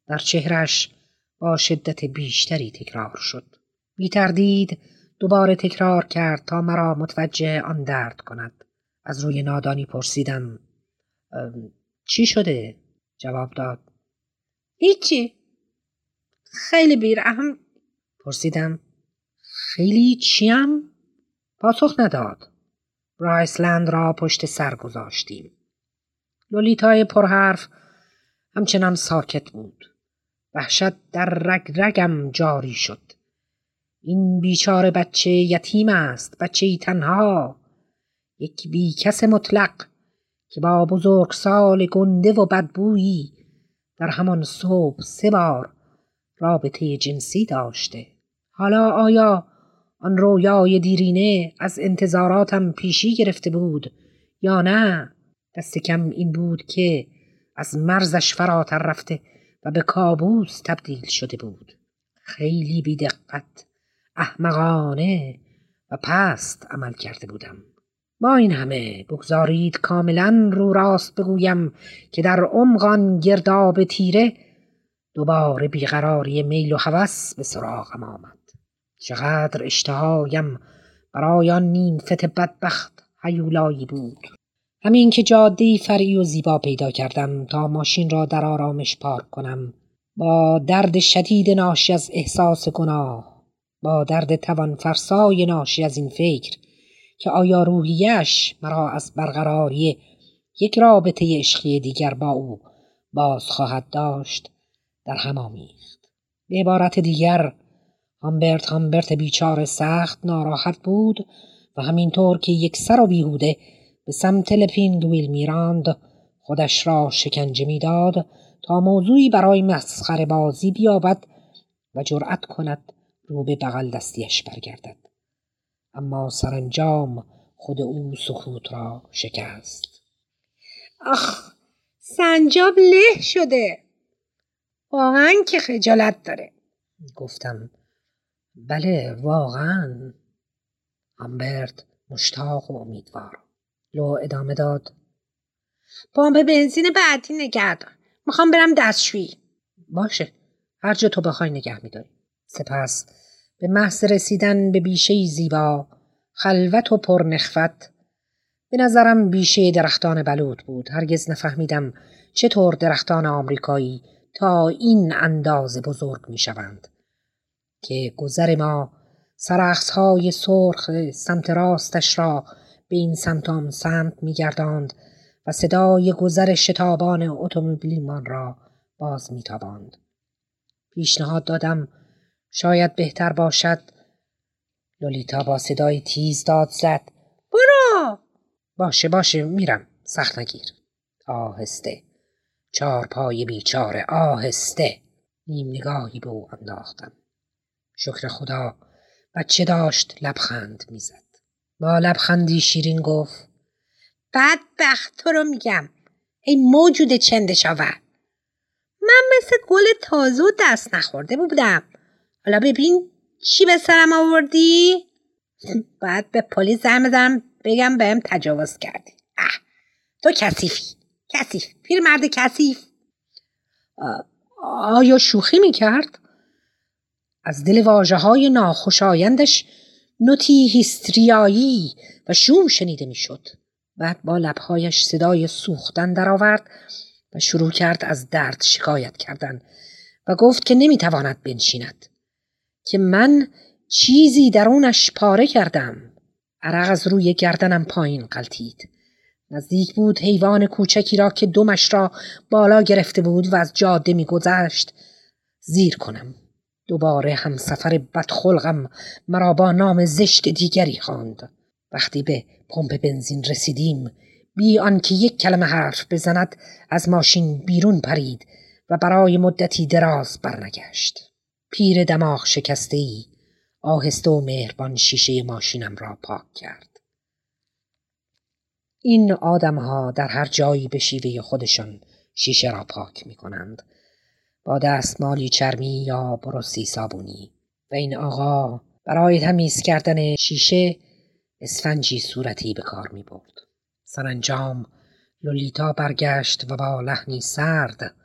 در چهرش با شدت بیشتری تکرار شد. بی تردید دوباره تکرار کرد تا مرا متوجه آن درد کند. از روی نادانی پرسیدم چی شده؟ جواب داد. هیچی. خیلی بیرحم پرسیدم خیلی چیم؟ پاسخ نداد. رایسلند را پشت سر گذاشتیم. لولیتای پرحرف همچنان ساکت بود. وحشت در رگ رگم جاری شد. این بیچاره بچه یتیم است. بچه تنها. یک بیکس مطلق. که با بزرگ سال گنده و بدبویی در همان صبح سه بار رابطه جنسی داشته. حالا آیا آن رویای دیرینه از انتظاراتم پیشی گرفته بود یا نه؟ دست کم این بود که از مرزش فراتر رفته و به کابوس تبدیل شده بود. خیلی بیدقت احمقانه و پست عمل کرده بودم. با این همه بگذارید کاملا رو راست بگویم که در عمقان گرداب تیره دوباره بیقراری میل و هوس به سراغم آمد. چقدر اشتهایم برای آن نیمفت بدبخت هیولایی بود. همین که جاده فرعی و زیبا پیدا کردم تا ماشین را در آرامش پارک کنم. با درد شدید ناشی از احساس گناه با درد توان فرسای ناشی از این فکر که آیا روحیش مرا از برقراری یک رابطه عشقی دیگر با او باز خواهد داشت در هم آمیخت. به عبارت دیگر هامبرت هامبرت بیچار سخت ناراحت بود و همینطور که یک سر و بیهوده به سمت لپینگویل میراند خودش را شکنجه می‌داد تا موضوعی برای مسخره بازی بیابد و جرأت کند رو به بغل دستیش برگردد. اما سرانجام خود او سکوت را شکست. آخ سنجاب له شده. واقعا که خجالت داره. گفتم بله واقعا. همبرت مشتاق و امیدوار. لو ادامه داد. پمپ بنزین بعدی نگه دار می‌خوام برم دستشویی. باشه هر جا تو بخوای نگه میداری. سپس به محض رسیدن به بیشه زیبا خلوت و پرنخوت به نظرم بیشه درختان بلوط بود. هرگز نفهمیدم چطور درختان آمریکایی تا این اندازه بزرگ می شوند که گذر ما های سرخ سمت راستش را به این سمت آن سمت میگرداند و صدای گذر شتابان اتومبیلمان را باز میتاباند. پیشنهاد دادم شاید بهتر باشد. لولیتا با صدای تیز داد زد. برو! باشه باشه میرم. سخت نگیر. آهسته. چهار پای بیچاره آهسته. نیم نگاهی به او انداختم. شکر خدا بچه داشت لبخند می‌زد. با لبخندی شیرین گفت بدبخت تو رو میگم. ای موجود چندشاور من مثل گل تازه و دست نخورده بودم. حالا ببین چی به سرم آوردی؟ باید به پلیس زنگ بزنم بگم بهم تجاوز کردی اه تو کثیفی کثیف مرد کثیف آیا شوخی می‌کرد؟ از دل واجه های ناخوشایندش نوتی هیستریایی و شوم شنیده می‌شد. بعد با لبهایش صدای سوختن درآورد و شروع کرد از درد شکایت کردن و گفت که نمی‌تواند بنشیند که من چیزی درونش پاره کردم. عرق از روی گردنم پایین قلتید. نزدیک بود حیوان کوچکی را که دمش را بالا گرفته بود و از جاده میگذشت. زیر کنم. دوباره هم سفر بدخلقم مرا با نام زشت دیگری خواند. وقتی به پمپ بنزین رسیدیم بی آنکه یک کلمه حرف بزند از ماشین بیرون پرید و برای مدتی دراز برنگشت. پیر دماغ شکسته ای آهسته و مهربان شیشه ماشینم را پاک کرد. این آدمها در هر جایی به شیوه خودشان شیشه را پاک می کنند با دستمالی چرمی یا بروسی صابونی. و این آقا برای تمیز کردن شیشه اسفنجی صورتی به کار می برد. سرانجام لولیتا برگشت و با لحنی سرد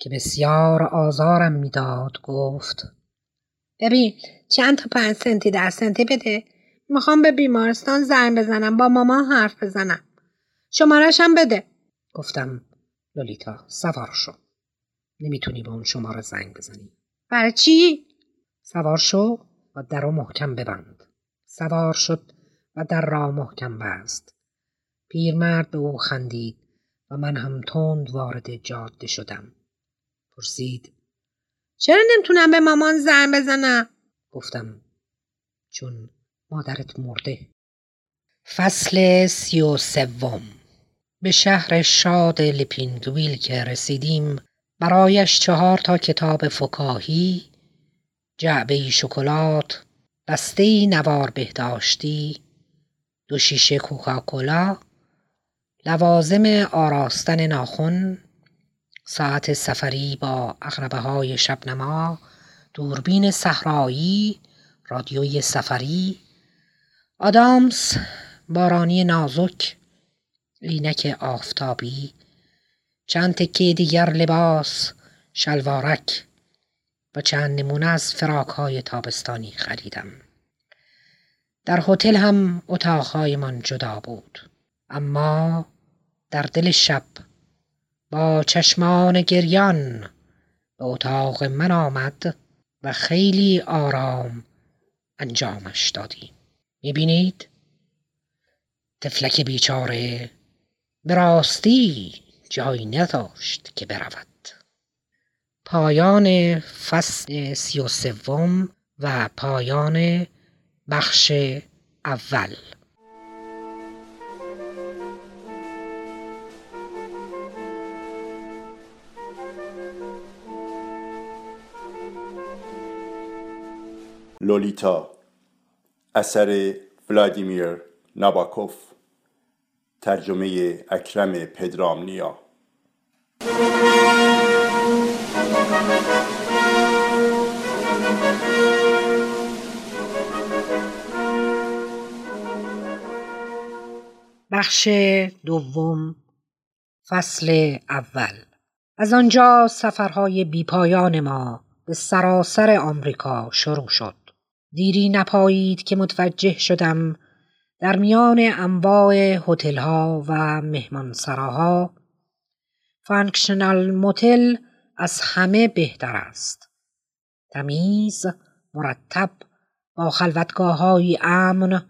که بسیار آزارم می‌داد گفت. ببین چند تا پنج سنتی در سنتی بده. می‌خوام به بیمارستان زنگ بزنم با مامان حرف بزنم. شمارش هم بده. گفتم لولیتا سوار شو. نمی‌تونی به اون شماره زنگ بزنی. برای چی؟ سوار شو و در رو محکم ببند. سوار شد و در را محکم بست. پیرمرد به او خندید و من هم تند وارد جاده شدم. پرسید. چرا نمی‌تونم به مامان زنگ بزنم؟ گفتم. چون مادرت مرده. فصل سی و سوم. به شهر شاد لپینگویل که رسیدیم برایش چهار تا کتاب فکاهی جعبه شکلات بسته نوار بهداشتی دو شیشه کوکاکولا لوازم آراستن ناخن ساعت سفری با اغربه های شبنما دوربین صحرایی رادیوی سفری آدامس بارانی نازک عینک آفتابی چند تکه دیگر لباس شلوارک و چند نمونه از فراک های تابستانی خریدم. در هتل هم اتاقهایمان جدا بود. اما در دل شب با چشمان گریان به اتاق من آمد و خیلی آرام انجامش دادیم می‌بینید؟ تفلک بیچاره به راستی جایی نداشت که برود. پایان فصل سی و سوم و پایان بخش اول. لولیتا اثر ولادیمیر ناباکوف ترجمه اکرم پدرامنیا. بخش دوم فصل اول. از آنجا سفرهای بیپایان ما به سراسر آمریکا شروع شد. دیری نپایید که متوجه شدم در میان انواع هتل‌ها و مهمانسراها فانکشنال موتل از همه بهتر است. تمیز مرتب با خلوتگاه های امن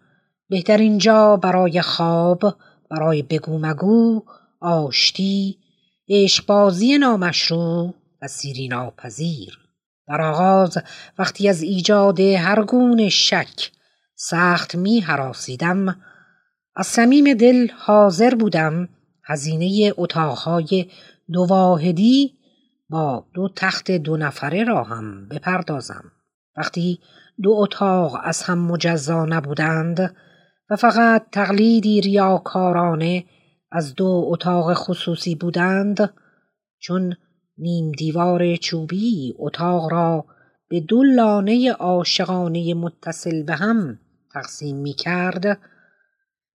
بهترین جا برای خواب برای بگو مگو آشتی عشقبازی نامشروع و سیری ناپذیر در آغاز وقتی از ایجاد هر گونه شک سخت می حراسیدم از صمیم دل حاضر بودم هزینه اتاقهای دو واحدی با دو تخت دو نفره را هم بپردازم. وقتی دو اتاق از هم مجزا نبودند و فقط تقلیدی ریاکارانه از دو اتاق خصوصی بودند چون نیم دیوار چوبی اتاق را به دو لانه عاشقانه متصل به هم تقسیم می کرد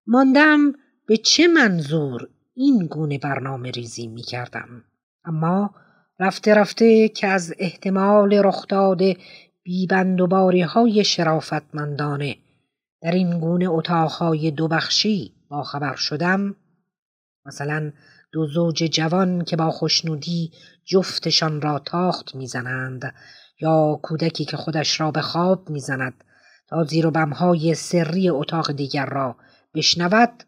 ماندم به چه منظور این گونه برنامه ریزی می کردم. اما رفته رفته که از احتمال رخداد بیبند و باری های شرافتمندانه در این گونه اتاقهای دو بخشی باخبر شدم مثلا دو زوج جوان که با خوشنودی جفتشان را تاخت می‌زنند یا کودکی که خودش را به خواب می‌زند تا زیر و بمهای سری اتاق دیگر را بشنود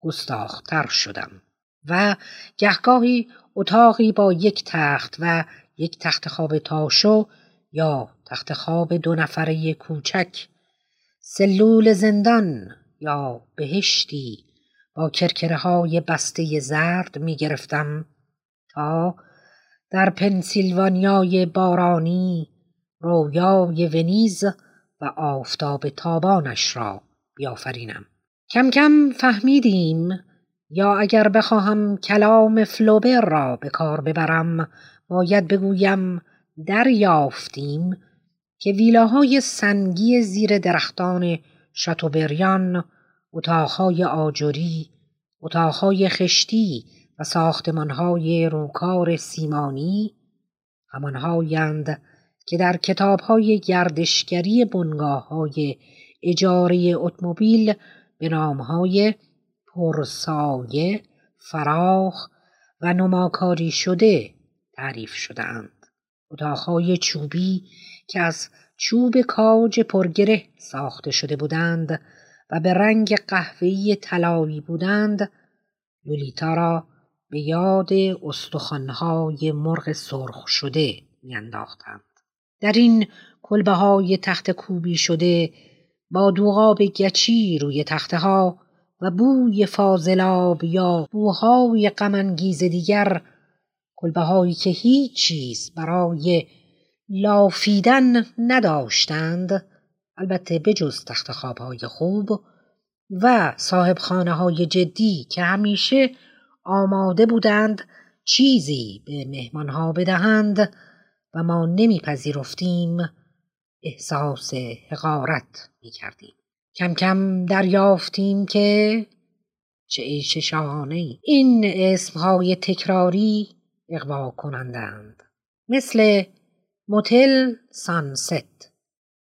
گستاختر شدم و گهگاهی اتاقی با یک تخت و یک تخت خواب تاشو یا تخت خواب دو نفره کوچک سلول زندان یا بهشتی با کرکره های بسته زرد می گرفتم تا در پنسیلوانیای بارانی رویای ونیز و آفتاب تابانش را بیافرینم. کم کم فهمیدیم یا اگر بخواهم کلام فلوبر را به کار ببرم باید بگویم دریافتیم که ویلاهای سنگی زیر درختان شاتوبریان اتاقهای آجری اتاقهای خشتی و ساختمانهای روکار سیمانی همانهایند که در کتابهای گردشگری بنگاه های اجاره اتومبیل به نامهای پرسایه، فراخ و نماکاری شده تعریف شدهاند. اتاقهای چوبی که از چوب کاج پرگره ساخته شده بودند و به رنگ قهوه‌ای طلایی بودند لولیتا را به یاد استخوانهای مرغ سرخ شده میانداختند. در این کلبه های تخت کوبی شده با دوغاب گچی روی تخته ها و بوی فاضلاب یا بوهای غمانگیز دیگر کلبه هایی که هیچ چیز برای لافیدن نداشتند البته بجز تخت های خوب و صاحب خانه های جدی که همیشه آماده بودند چیزی به مهمانها بدهند و ما نمیپذیرفتیم احساس حقارت می کردیم. کم کم دریافتیم که چه عیش شاهانه این اسمهای تکراری اغوا کننده‌اند مثل موتل سانست.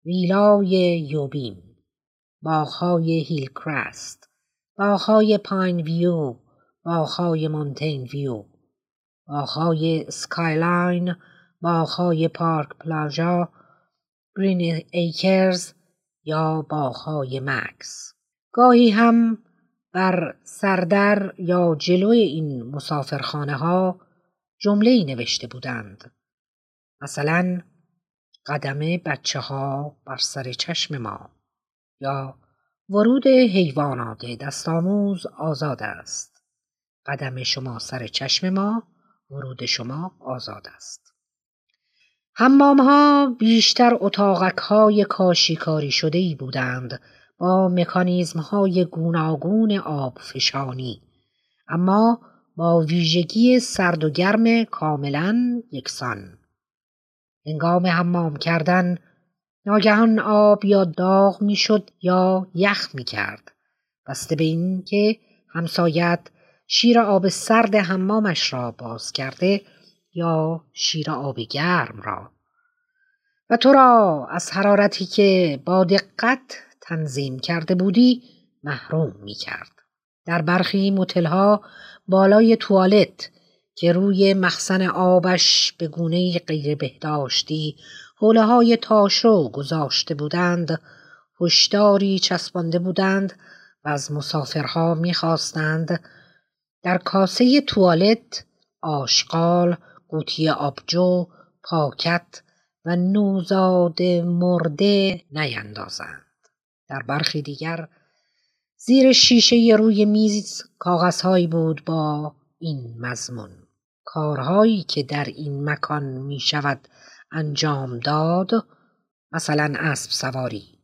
ویلای یوبیم باغهای هیل کرست باغهای پاین ویو باغهای مونتین ویو باغهای سکایلاین باغهای پارک پلاژا گرین ایکرز یا باغهای مکس. گاهی هم بر سردر یا جلوی این مسافرخانه ها جمله نوشته بودند. مثلا قدم بچه ها بر سر چشم ما. یا ورود حیوانات دستآموز آزاد است. قدم شما سر چشم ما ورود شما آزاد است. حمام ها بیشتر اتاقک های کاشیکاری شده ای بودند با مکانیزم های گوناگون آب فشانی. اما با ویژگی سرد و گرم کاملا یکسان. هنگام حمام کردن ناگهان آب یا داغ می‌شد یا یخ می کرد. بسته به این که همسایت شیر آب سرد حمامش را باز کرده یا شیر آب گرم را و تو را از حرارتی که با دقت تنظیم کرده بودی محروم می کرد. در برخی موتلها بالای توالت که روی مخزن آبش به گونه غیر بهداشتی حوله های تاشو گذاشته بودند هشداری چسبانده بودند و از مسافرها می‌خواستند. در کاسه توالت آشغال قوطی آبجو پاکت و نوزاد مرده نیندازند. در برخی دیگر زیر شیشه روی میز کاغذهایی بود با این مضمون. کارهایی که در این مکان می شود انجام داد مثلا اسب سواری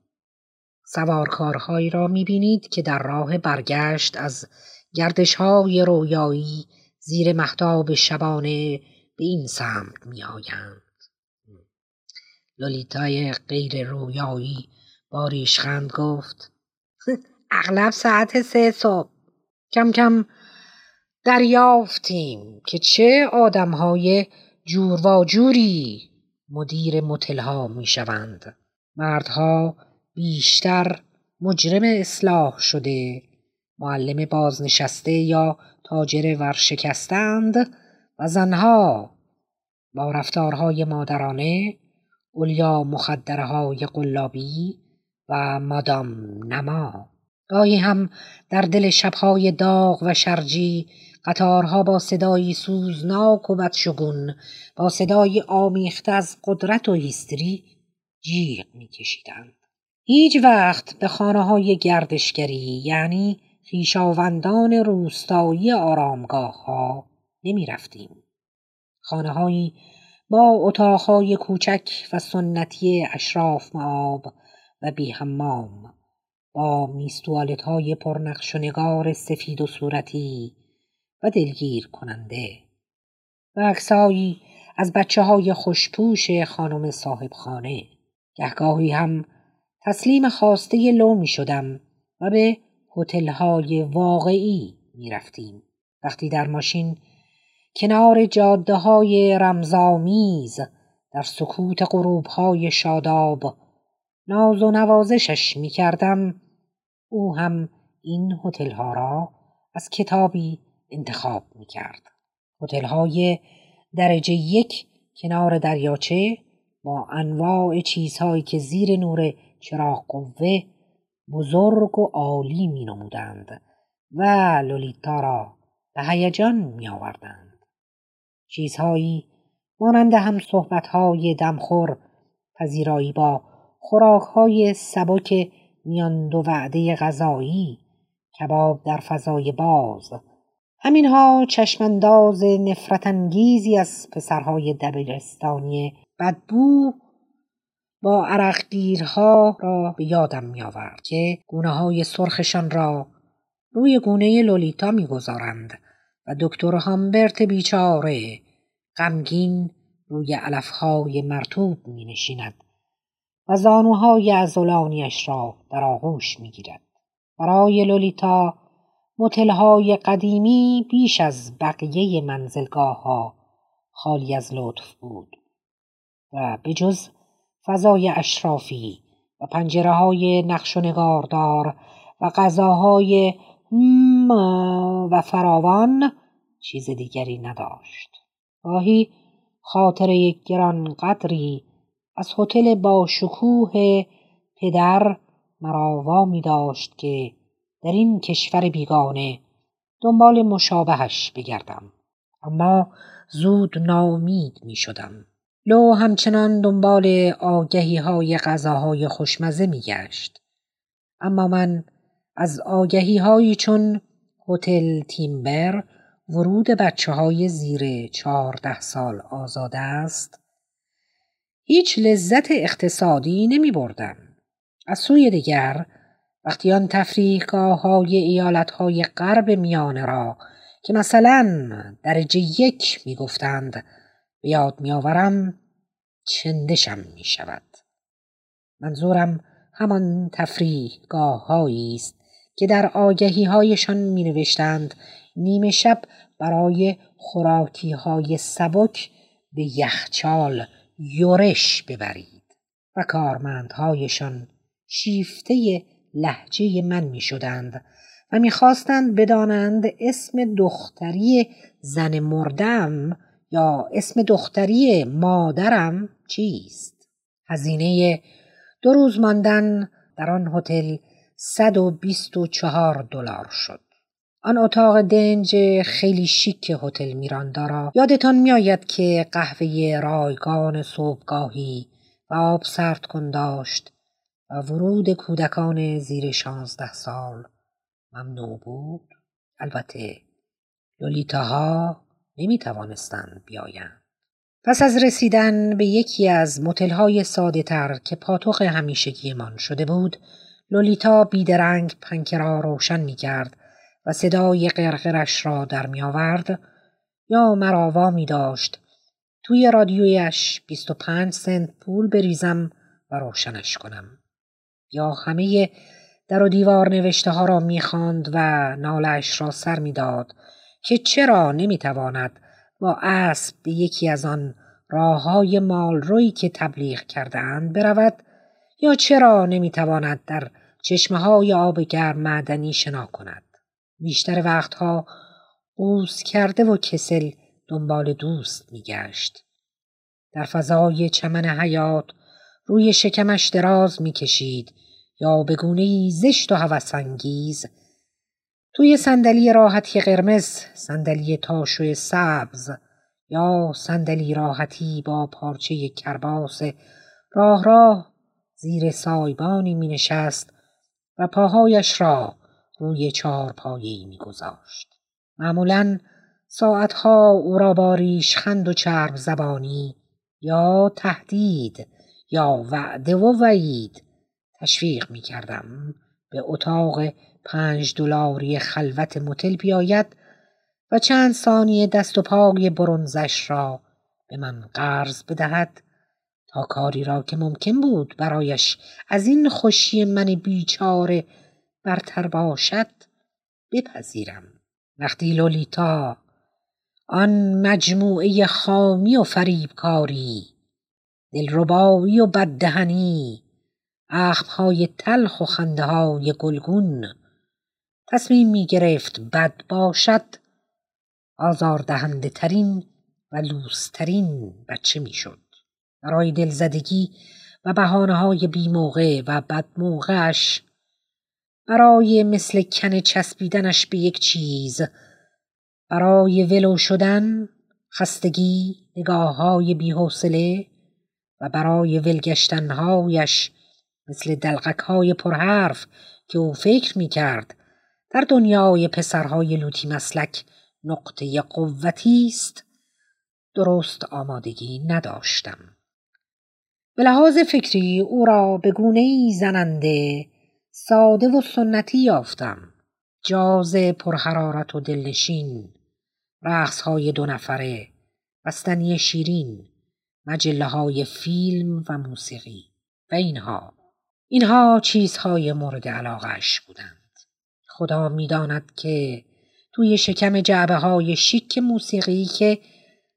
سوارکارهایی را می بینید که در راه برگشت از گردش های رویایی زیر محتاب شبانه به این سمت می آیند. لولیتای غیر رویایی با ریشخند گفت اغلب ساعت سه صبح کم کم دریافتیم که چه آدمهای جوری مدیر متلها می شوند. مردها بیشتر مجرم اصلاح شده معلم بازنشسته یا تاجر ورشکستند و زنها با رفتارهای مادرانه اولیا مخدرهای قلابی و مادام نما گاهی هم در دل شبهای داغ و شرجی قطارها با صدایی سوزناک و بدشگون با صدای آمیخته از قدرت و هیستری جیغ میکشیدند هیچ وقت به خانه های گردشگری یعنی خیشاوندان روستایی آرامگاه ها نمی رفتیم. خانه هایی با اتاقهای کوچک و سنتی اشراف معاب و بی با میستوالت های پرنقش و نگار سفید و صورتی و دلگیر کننده و عکسایی از بچه های خوشپوش خانم صاحب خانه گهگاهی هم تسلیم خواسته لو می شدم و به های واقعی می رفتیم. وقتی در ماشین کنار جاده های رمزامیز در سکوت غروب های شاداب ناز و نوازشش می کردم او هم این هتل ها را از کتابی انتخاب می کرد. هتل های درجه یک کنار دریاچه با انواع چیزهایی که زیر نور چراغ قوه بزرگ و عالی می نمودند و لولیتا را به هیجان می آوردند. چیزهایی مانند هم صحبتهای دمخور پذیرایی با خوراکهای سبک میان دو وعده غذایی کباب در فضای باز همینها چشمانداز نفرت انگیزی از پسرهای دبیرستانی بدبو با عرقگیرها را به یادم می آورد که گونه های سرخشان را روی گونه لولیتا می گذارند و دکتر هامبرت بیچاره غمگین روی علفهای مرتوب می نشیند و زانوهای ازولانیش را در آغوش می گیرد. برای لولیتا متلهای قدیمی بیش از بقیه منزلگاه ها خالی از لطف بود و به جز فضای اشرافی و پنجره های نقش و نگاردار و غذاهای و فراوان چیز دیگری نداشت. گاهی خاطر یک گران قدری از هتل با شکوه پدر مرا می داشت که در این کشور بیگانه دنبال مشابهش بگردم اما زود ناامید می شدم لو همچنان دنبال آگهی های غذاهای خوشمزه می گشت. اما من از آگهی هایی چون هتل تیمبر ورود بچه های زیر چهارده سال آزاده است هیچ لذت اقتصادی نمی بردم. از سوی دیگر وقتی آن تفریحگاه های ایالت های غرب میانه را که مثلا درجه یک می گفتند به یاد میآورم چندشم می شود. منظورم همان تفریحگاه است که در آگهی هایشان می نوشتند نیمه شب برای خوراکی های سبک به یخچال یورش ببرید و کارمندهایشان شیفته لحجه من می شدند و می‌خواستند بدانند اسم دختری زن مردم یا اسم دختری مادرم چیست؟ هزینه دو روز ماندن در آن هتل 124 دلار شد. آن اتاق دنج خیلی شیک هتل میراندا را یادتان میآید که قهوه رایگان صبحگاهی و آب سرد کن داشت و ورود کودکان زیر شانزده سال. ممنوع بود؟ البته لولیتاها نمی توانستند بیایند. پس از رسیدن به یکی از متلهای ساده تر که پاتوق همیشگیمان شده بود لولیتا بیدرنگ پنکه را روشن می کرد و صدای قرقرش را در می آورد یا مرا می داشت توی رادیویش 25 سنت پول بریزم و روشنش کنم. یا همه در و دیوار نوشته ها را می‌خواند و نالش را سر می‌داد که چرا نمی‌تواند با اسب به یکی از آن راه های مالروی که تبلیغ کرده اند برود یا چرا نمی‌تواند در چشمه های آب گرم معدنی شنا کند؟ بیشتر وقتها قوز کرده و کسل دنبال دوست میگشت. در فضای چمن حیات روی شکمش دراز می‌کشید یا به گونه زشت و هوسانگیز توی صندلی راحتی قرمز صندلی تاشوی سبز یا صندلی راحتی با پارچه کرباس راه راه زیر سایبانی می نشست و پاهایش را روی چهار پایی می گذاشت. معمولا ساعتها او را با ریشخند و چرب زبانی یا تهدید یا وعده و وعید. تشویق می کردم به اتاق پنج دلاری خلوت متل بیاید و چند ثانیه دست و پای برونزش را به من قرض بدهد تا کاری را که ممکن بود برایش از این خوشی من بیچاره برتر باشد بپذیرم. وقتی لولیتا آن مجموعه خامی و فریبکاری دلربایی و بددهنی اخمهای تلخ و خنده های گلگون تصمیم می گرفت بد باشد آزاردهنده ترین و لوسترین بچه می شد. برای دلزدگی و بحانه های بیموقع و بدموقعش برای مثل کن چسبیدنش به یک چیز برای ولو شدن خستگی نگاه های بیحوصله و برای ولگشتنهایش مثل دلغک های پرحرف که او فکر می کرد در دنیای پسرهای لوتی مسلک نقطه قوتی است درست آمادگی نداشتم. به لحاظ فکری او را به گونه ای زننده ساده و سنتی یافتم. جاز پرحرارت و دلنشین رقص های دو نفره بستنی شیرین مجله های فیلم و موسیقی. و اینها. اینها چیزهای مورد علاقش بودند. خدا می‌داند که توی شکم جعبه های شیک موسیقی که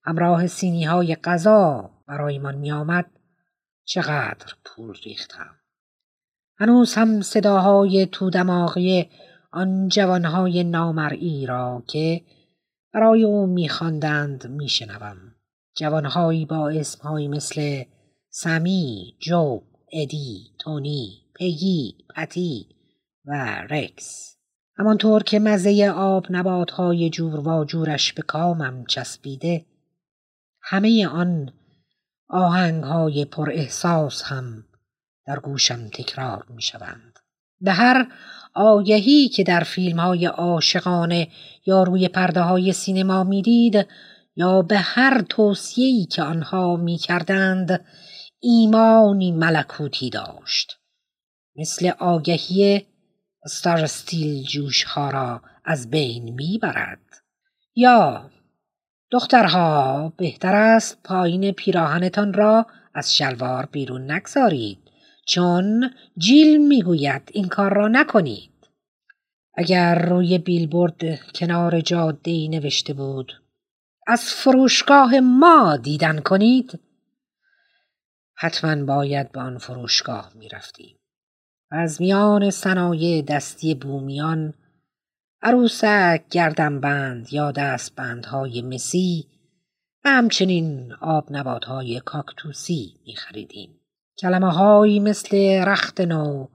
همراه سینی های غذا برایمان می آمد چقدر پول ریختم. هنوز هم صداهای تو دماغی آن جوانهای نامرئی را که برای او میخواندند میشنوم. جوانهایی با اسمهایی مثل سمی، جو، ادی، تونی، پگی، پتی و رکس همانطور که مزه آب نباتهای جور و جورش به کامم چسبیده همه آن آهنگهای پر احساس هم در گوشم تکرار می شوند. به هر آگهی که در فیلم های عاشقانه یا روی پرده های سینما می‌دید یا به هر توصیه‌ای که آنها می کردند ایمانی ملکوتی داشت. مثل آگهی ستار استیل جوش ها را از بین می‌برد. یا دخترها بهتر است پایین پیراهنتان را از شلوار بیرون نگذارید چون جیل می‌گوید این کار را نکنید. اگر روی بیلبورد کنار جاده نوشته بود از فروشگاه ما دیدن کنید؟ حتما باید به آن فروشگاه می‌رفتیم. از میان صنایع دستی بومیان عروسک گردنبند یا دستبندهای مسی و همچنین آب نباتهای کاکتوسی می خریدیم کلمه هایی مثل رخت نو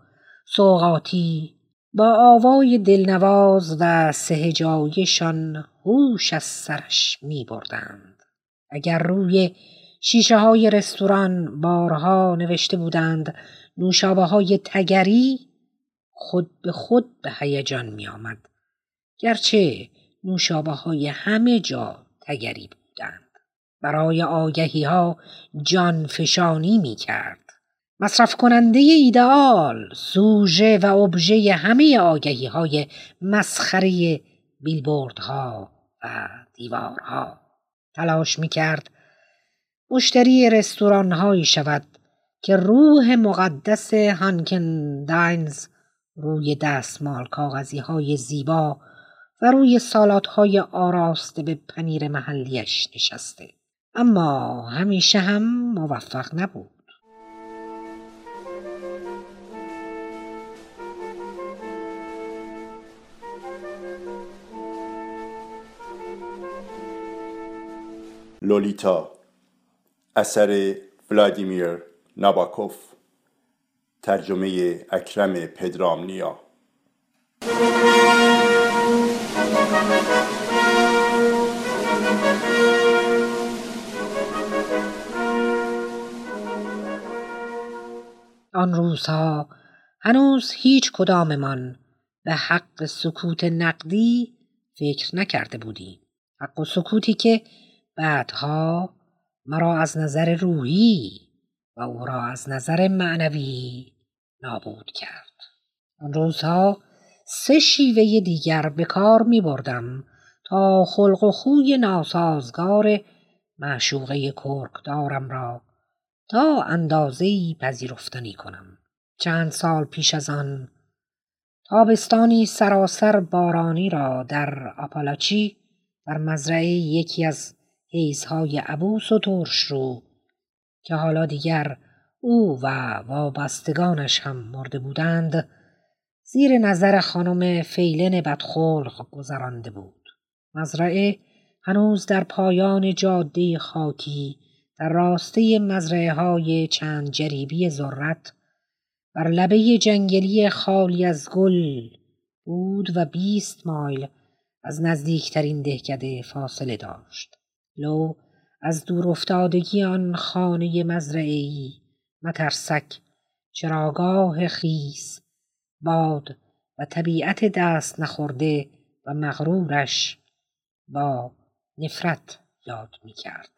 سوغاتی با آوای دلنواز و سهجایشان هوش از سرش می بردند. اگر روی شیشه های رستوران بارها نوشته بودند نوشابه های تگری خود به خود به هیجان می آمد. گرچه نوشابه های همه جا تگری بودند. برای آگهی ها جان فشانی می کرد. مصرف کننده ایدئال سوژه و ابژه همه آگهی های مسخره بیلبوردها دیوارها تلاش می کرد مشتری رستوران هایی شود که روح مقدس هانکن داینز روی دستمال کاغذی های زیبا و روی سالات های آراسته به پنیر محلیش نشسته. اما همیشه هم موفق نبود. لولیتا اثر ولادیمیر ناباکوف ترجمه اکرم پدرامنیا. آن روزها هنوز هیچ کداممان به حق سکوت نقدی فکر نکرده بودیم. حق و سکوتی که بعدها مرا از نظر روحی و او را از نظر معنوی نابود کرد. آن روزها سه شیوه دیگر به کار می بردم تا خلق و خوی ناسازگار معشوقه کرکدارم را تا اندازهای پذیرفتنی کنم. چند سال پیش از آن تابستانی سراسر بارانی را در آپالاچی در مزرعه یکی از حیزهای عبوس و ترش رو که حالا دیگر او و وابستگانش هم مرده بودند زیر نظر خانم فیلن بدخلق گذرانده بود مزرعه هنوز در پایان جاده خاکی در راسته مزرعه های چند جریبی ذرت بر لبه جنگلی خالی از گل بود و بیست مایل از نزدیکترین دهکده فاصله داشت. لو از دور افتادگی آن خانه مزرعی مترسک چراگاه خیس باد و طبیعت دست نخورده و مغرورش با نفرت یاد می کرد.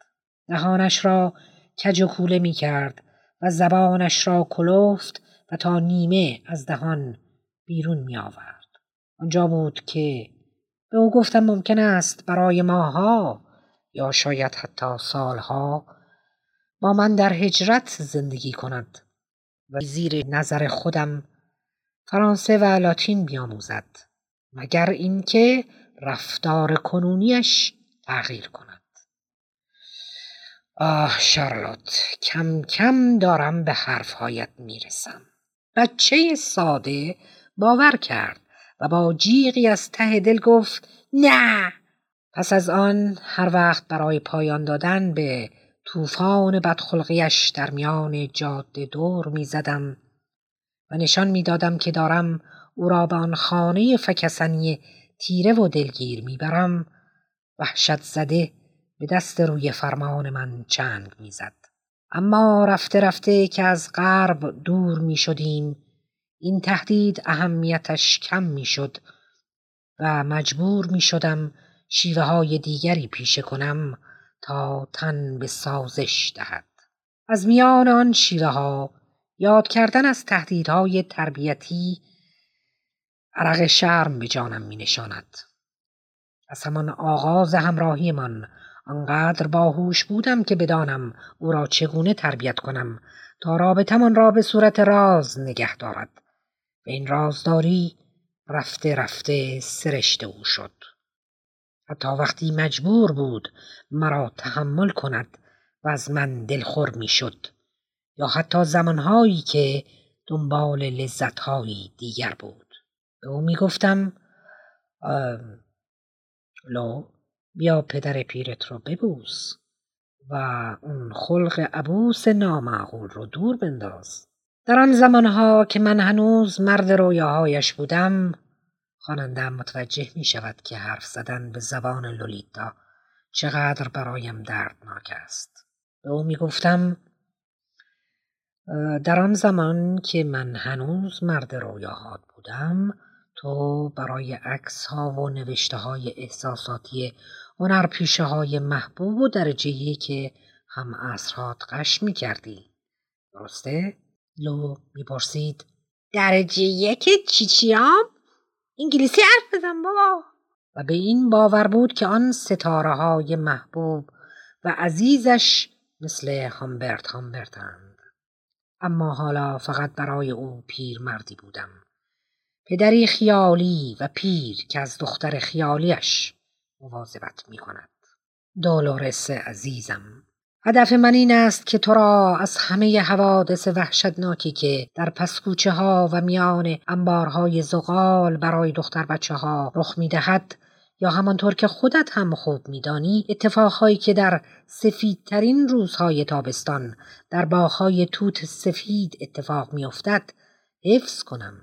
دهانش را کج و کوله می کرد و زبانش را کلفت و تا نیمه از دهان بیرون می آورد. آنجا بود که به او گفتم ممکن است برای ماها یا شاید حتی سالها با من در هجرت زندگی کند و زیر نظر خودم فرانسه و لاتین بیاموزد مگر اینکه رفتار کنونیش تغییر کند. آه شارلوت کم کم دارم به حرفهایت می‌رسم. بچه ساده باور کرد و با جیغی از ته دل گفت نه! پس از آن هر وقت برای پایان دادن به طوفان بدخلقیش در میان جاده دور می زدم و نشان می دادم که دارم او را به آن خانه فکسنی تیره و دلگیر می‌برم وحشت زده به دست روی فرمان من چنگ می‌زد. اما رفته رفته که از غرب دور می شدیم این تهدید اهمیتش کم می شد و مجبور می شدم شیوه های دیگری پیشه کنم تا تن به سازش دهد. از میان آن شیوه ها یاد کردن از تهدیدهای تربیتی عرق شرم به جانم می نشاند. از همان آغاز همراهیمان آنقدر باهوش بودم که بدانم او را چگونه تربیت کنم تا رابطمان را به صورت راز نگه دارد و این رازداری رفته رفته سرشت او شد حتی وقتی مجبور بود مرا تحمل کند و از من دلخور می شد یا حتی زمانهایی که دنبال لذتهایی دیگر بود. به او می گفتم لو بیا پدر پیرت رو ببوس و اون خلق عبوس نامعقول رو دور بنداز. در آن زمانها که من هنوز مرد رویاهایش بودم خوانندم متوجه می شود که حرف زدن به زبان لولیتا چقدر برایم دردناک است به او می گفتم در آن زمان که من هنوز مرد رویاهات بودم تو برای عکس ها و نوشته های احساساتی هنرپیشه های محبوب و درجه که هم اصرات قش می کردی. درسته؟ لو می پرسید درجه یک چیچیام؟ انگلیسی حرف بزن بابا. و به این باور بود که آن ستاره های محبوب و عزیزش مثل هامبرت هامبرتند. اما حالا فقط برای او پیر مردی بودم. پدری خیالی و پیر که از دختر خیالیش مواظبت می کند. دولورس عزیزم. هدف من این است که تو را از همه حوادث وحشتناکی که در پسکوچه ها و میان انبارهای زغال برای دختر بچه ها رخ می دهد یا همانطور که خودت هم خوب میدانی اتفاقهایی که در سفیدترین روزهای تابستان در باغهای توت سفید اتفاق میافتد حفظ کنم.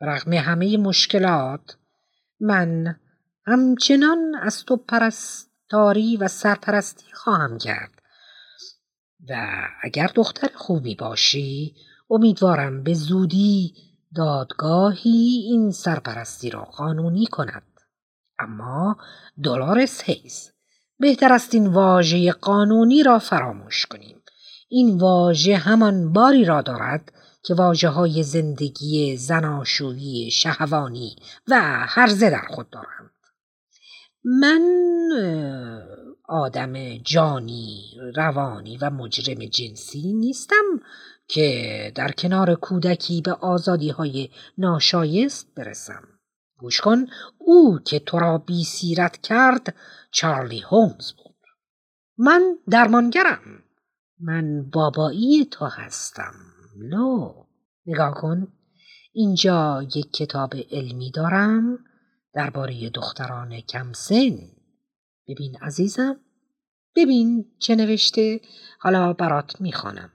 رغم همه مشکلات من همچنان از تو پرستاری و سرپرستی خواهم کرد. و اگر دختر خوبی باشی امیدوارم به زودی دادگاهی این سرپرستی را قانونی کند. اما دلارس هیز بهتر است این واژه قانونی را فراموش کنیم. این واژه همان باری را دارد که واجه های زندگی زناشویی شهوانی و هرزه در خود دارند. من آدم جانی روانی و مجرم جنسی نیستم که در کنار کودکی به آزادی های ناشایست برسم. گوش کن او که تو را بی سیرت کرد چارلی هومز بود. من درمانگرم. من بابایی تو هستم. لو نگاه کن. اینجا یک کتاب علمی دارم درباره دختران کم سن. ببین عزیزم. ببین چه نوشته. حالا برات می‌خوانم.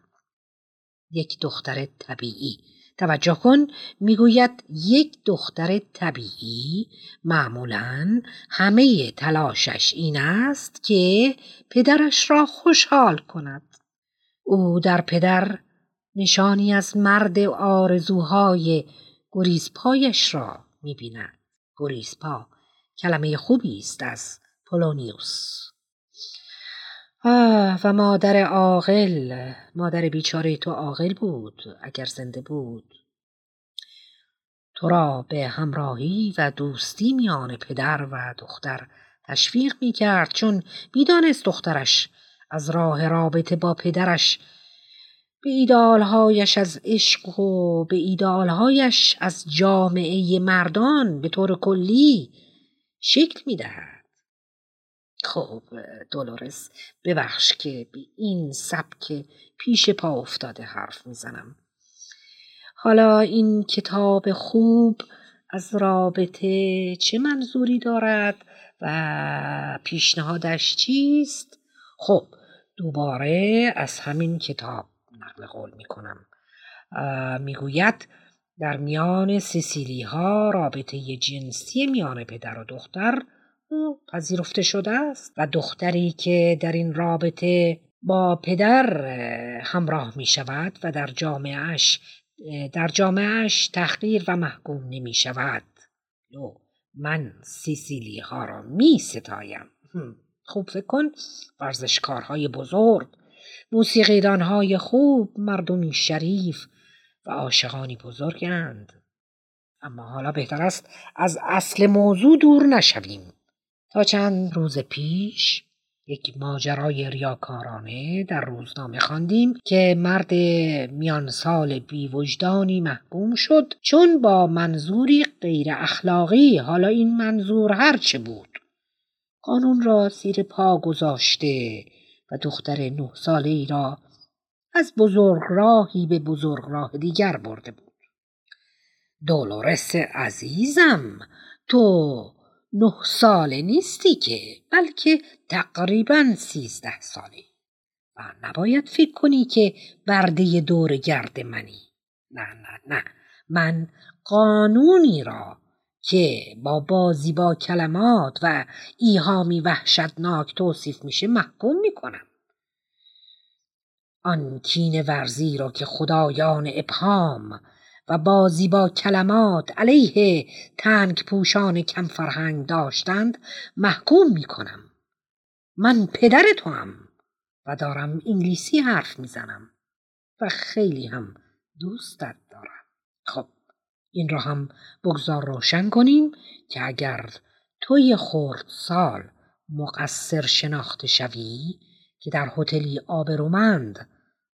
یک دختر طبیعی. توجه کن می‌گوید یک دختر طبیعی معمولا همه تلاشش این است که پدرش را خوشحال کند. او در پدر نشانی از مرد آرزوهای گریزپایش را می‌بیند. گریزپا کلمه خوبی است از پولونیوس آه و مادر عاقل مادر بیچاره تو عاقل بود اگر زنده بود تو را به همراهی و دوستی میان پدر و دختر تشویق می کرد چون بیدانست دخترش از راه رابطه با پدرش به ایدالهایش از عشق و به ایدالهایش از جامعه مردان به طور کلی شکل می دهد. خب دولورس ببخش که به این سبک پیش پا افتاده حرف می‌زنم. حالا این کتاب خوب از رابطه چه منظوری دارد و پیشنهادش چیست؟ خب دوباره از همین کتاب نقل قول می کنم می‌گوید در میان سیسیلی ها رابطه جنسی میان پدر و دختر پذیرفته شده است و دختری که در این رابطه با پدر همراه می شود و در جامعهش در جامعهش تحقیر و محکوم نمی شود من سیسیلی ها را می ستایم خوب فکر کن ورزشکارهای بزرگ موسیقیدانهای خوب مردمی شریف و عاشقانی بزرگند. اما حالا بهتر است از اصل موضوع دور نشویم. تا چند روز پیش یک ماجرای ریاکارانه در روزنامه خواندیم که مرد میان سال بی وجدانی محکوم شد چون با منظوری غیر اخلاقی حالا این منظور هرچه بود قانون را زیر پا گذاشته و دختر نه ساله ای را از بزرگ راهی به بزرگ راه دیگر برده بود. دولورس عزیزم تو نه ساله نیستی که بلکه تقریبا سیزده ساله. و نباید فکر کنی که برده دور گرد منی. نه نه نه. من قانونی را که با بازی با کلمات و ایهامی وحشتناک توصیف میشه محکوم می‌کنم. آن کین ورزی را که خدایان ابهام و بازی با کلمات علیه تنگ پوشان کم فرهنگ داشتند محکوم می‌کنم. من پدر تو هم و دارم انگلیسی حرف می‌زنم و خیلی هم دوستت دارم. خب این را هم بگذار روشن کنیم که اگر توی خورد سال مقصر شناخته شوی که در هتلی آبرومند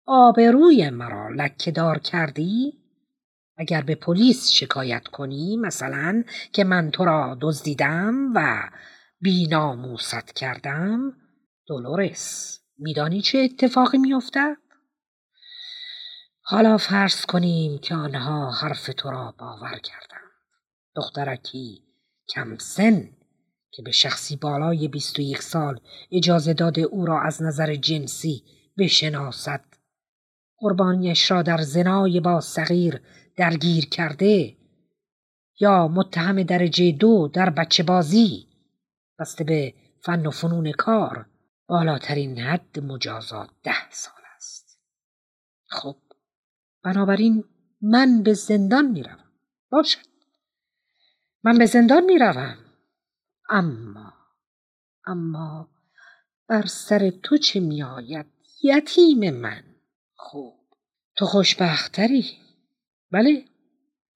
آبروی مرا لکه دار کردی اگر به پلیس شکایت کنی مثلا که من تو را دزدیدم و بیناموست کردم دولورس میدانی چه اتفاقی میافتد؟ حالا فرض کنیم که آنها حرف تو را باور کردند. دخترکی کم سن که به شخصی بالای بیست و یک سال اجازه داده او را از نظر جنسی بشناسد قربانیش را در زنای با صغیر درگیر کرده. یا متهم درجه دو در بچه بازی. بسته به فن و فنون کار. بالاترین حد مجازات ده سال است. خب بنابراین من به زندان می‌روم. باشد. من به زندان می‌روم. اما اما بر سر تو چه میآید؟ یتیم من. خوب تو خوشبختری. بله.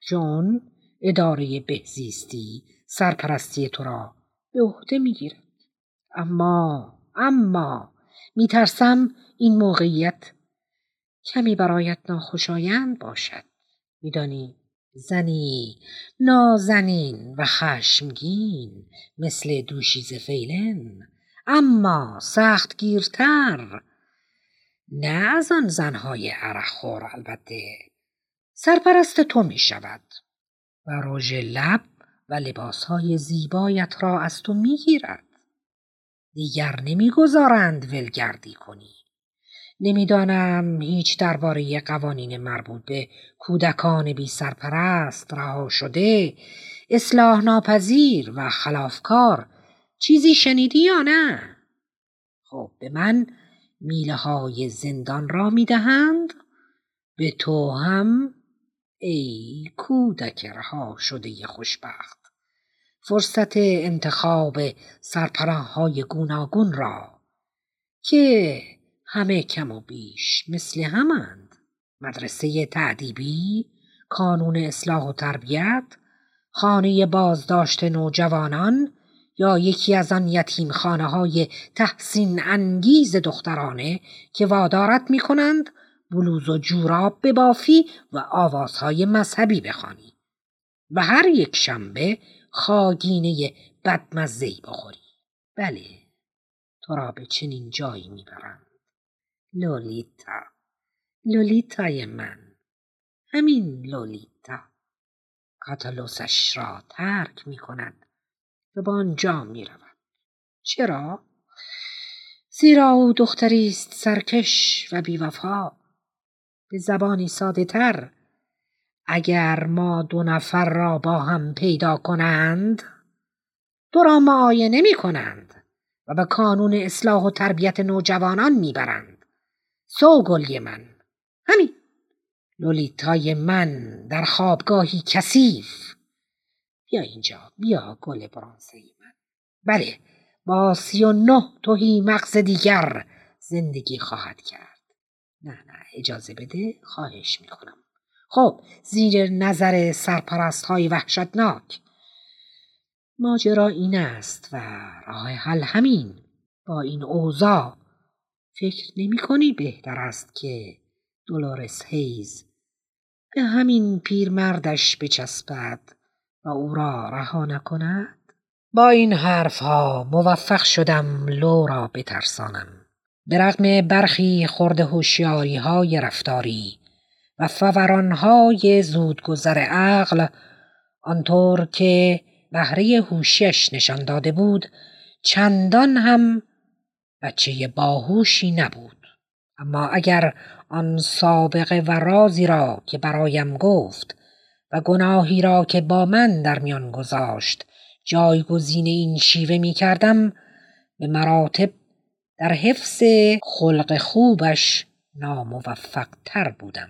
جون اداره بهزیستی سرپرستی تو را به عهده می‌گیرد. اما اما میترسم این موقعیت کمی برایت ناخوشایند باشد. میدانی زنی نازنین و خشمگین مثل دوشیز فیلن اما سخت گیرتر نه از آن زنهای عرقخور البته. سرپرست تو می شود و رژ لب و لباسهای زیبایت را از تو می گیرد. دیگر نمی‌گذارند ولگردی کنی. نمی‌دانم هیچ درباره قوانین مربوط به کودکان بی سرپرست رها شده اصلاح ناپذیر و خلافکار چیزی شنیدی یا نه؟ خب به من میله های زندان را می دهند به تو هم ای کودک رها شده خوشبخت فرصت انتخاب سرپراه های گوناگون را که همه کم و بیش مثل همند. مدرسه تعدیبی کانون اصلاح و تربیت خانه بازداشت نوجوانان یا یکی از آن یتیم خانه های تحسین انگیز دخترانه که وادارت می کنند بلوز و جوراب ببافی و آوازهای مذهبی بخوانی. و هر یک شنبه خاگینه بدمزهی بخوری. بله تو را به چنین جایی می‌برند. لولیتا لولیتای من. همین لولیتا. کاتالوسش را ترک می و به آنجا می رود. چرا؟ زیرا او دختری است سرکش و بیوفا. به زبانی ساده تر. اگر ما دو نفر را با هم پیدا کنند تو را معاینه می کنند و به کانون اصلاح و تربیت نوجوانان می‌برند سوگلی من. همین. لولیتای من در خوابگاهی کثیف. بیا اینجا. بیا گل برانزه من. بله با سی و نه توهی مغز دیگر زندگی خواهد کرد. نه نه. اجازه بده خواهش می‌کنم. خب زیر نظر سرپرست های وحشتناک. ماجرا این است و راه حل همین. با این اوضاع فکر نمی کنی بهتر است که دولارس هیز به همین پیرمردش بچسبد و او را رها نکند؟ با این حرفها موفق شدم لو را بترسانم. به رغم برخی خورد هوشیاری های رفتاری و فورانهای زودگذر عقل آنطور که بهره هوشیش نشان داده بود چندان هم بچه باهوشی نبود. اما اگر آن سابقه و رازی را که برایم گفت و گناهی را که با من در میان گذاشت جایگزین این شیوه می کردم به مراتب در حفظ خلق خوبش ناموفق تر بودم.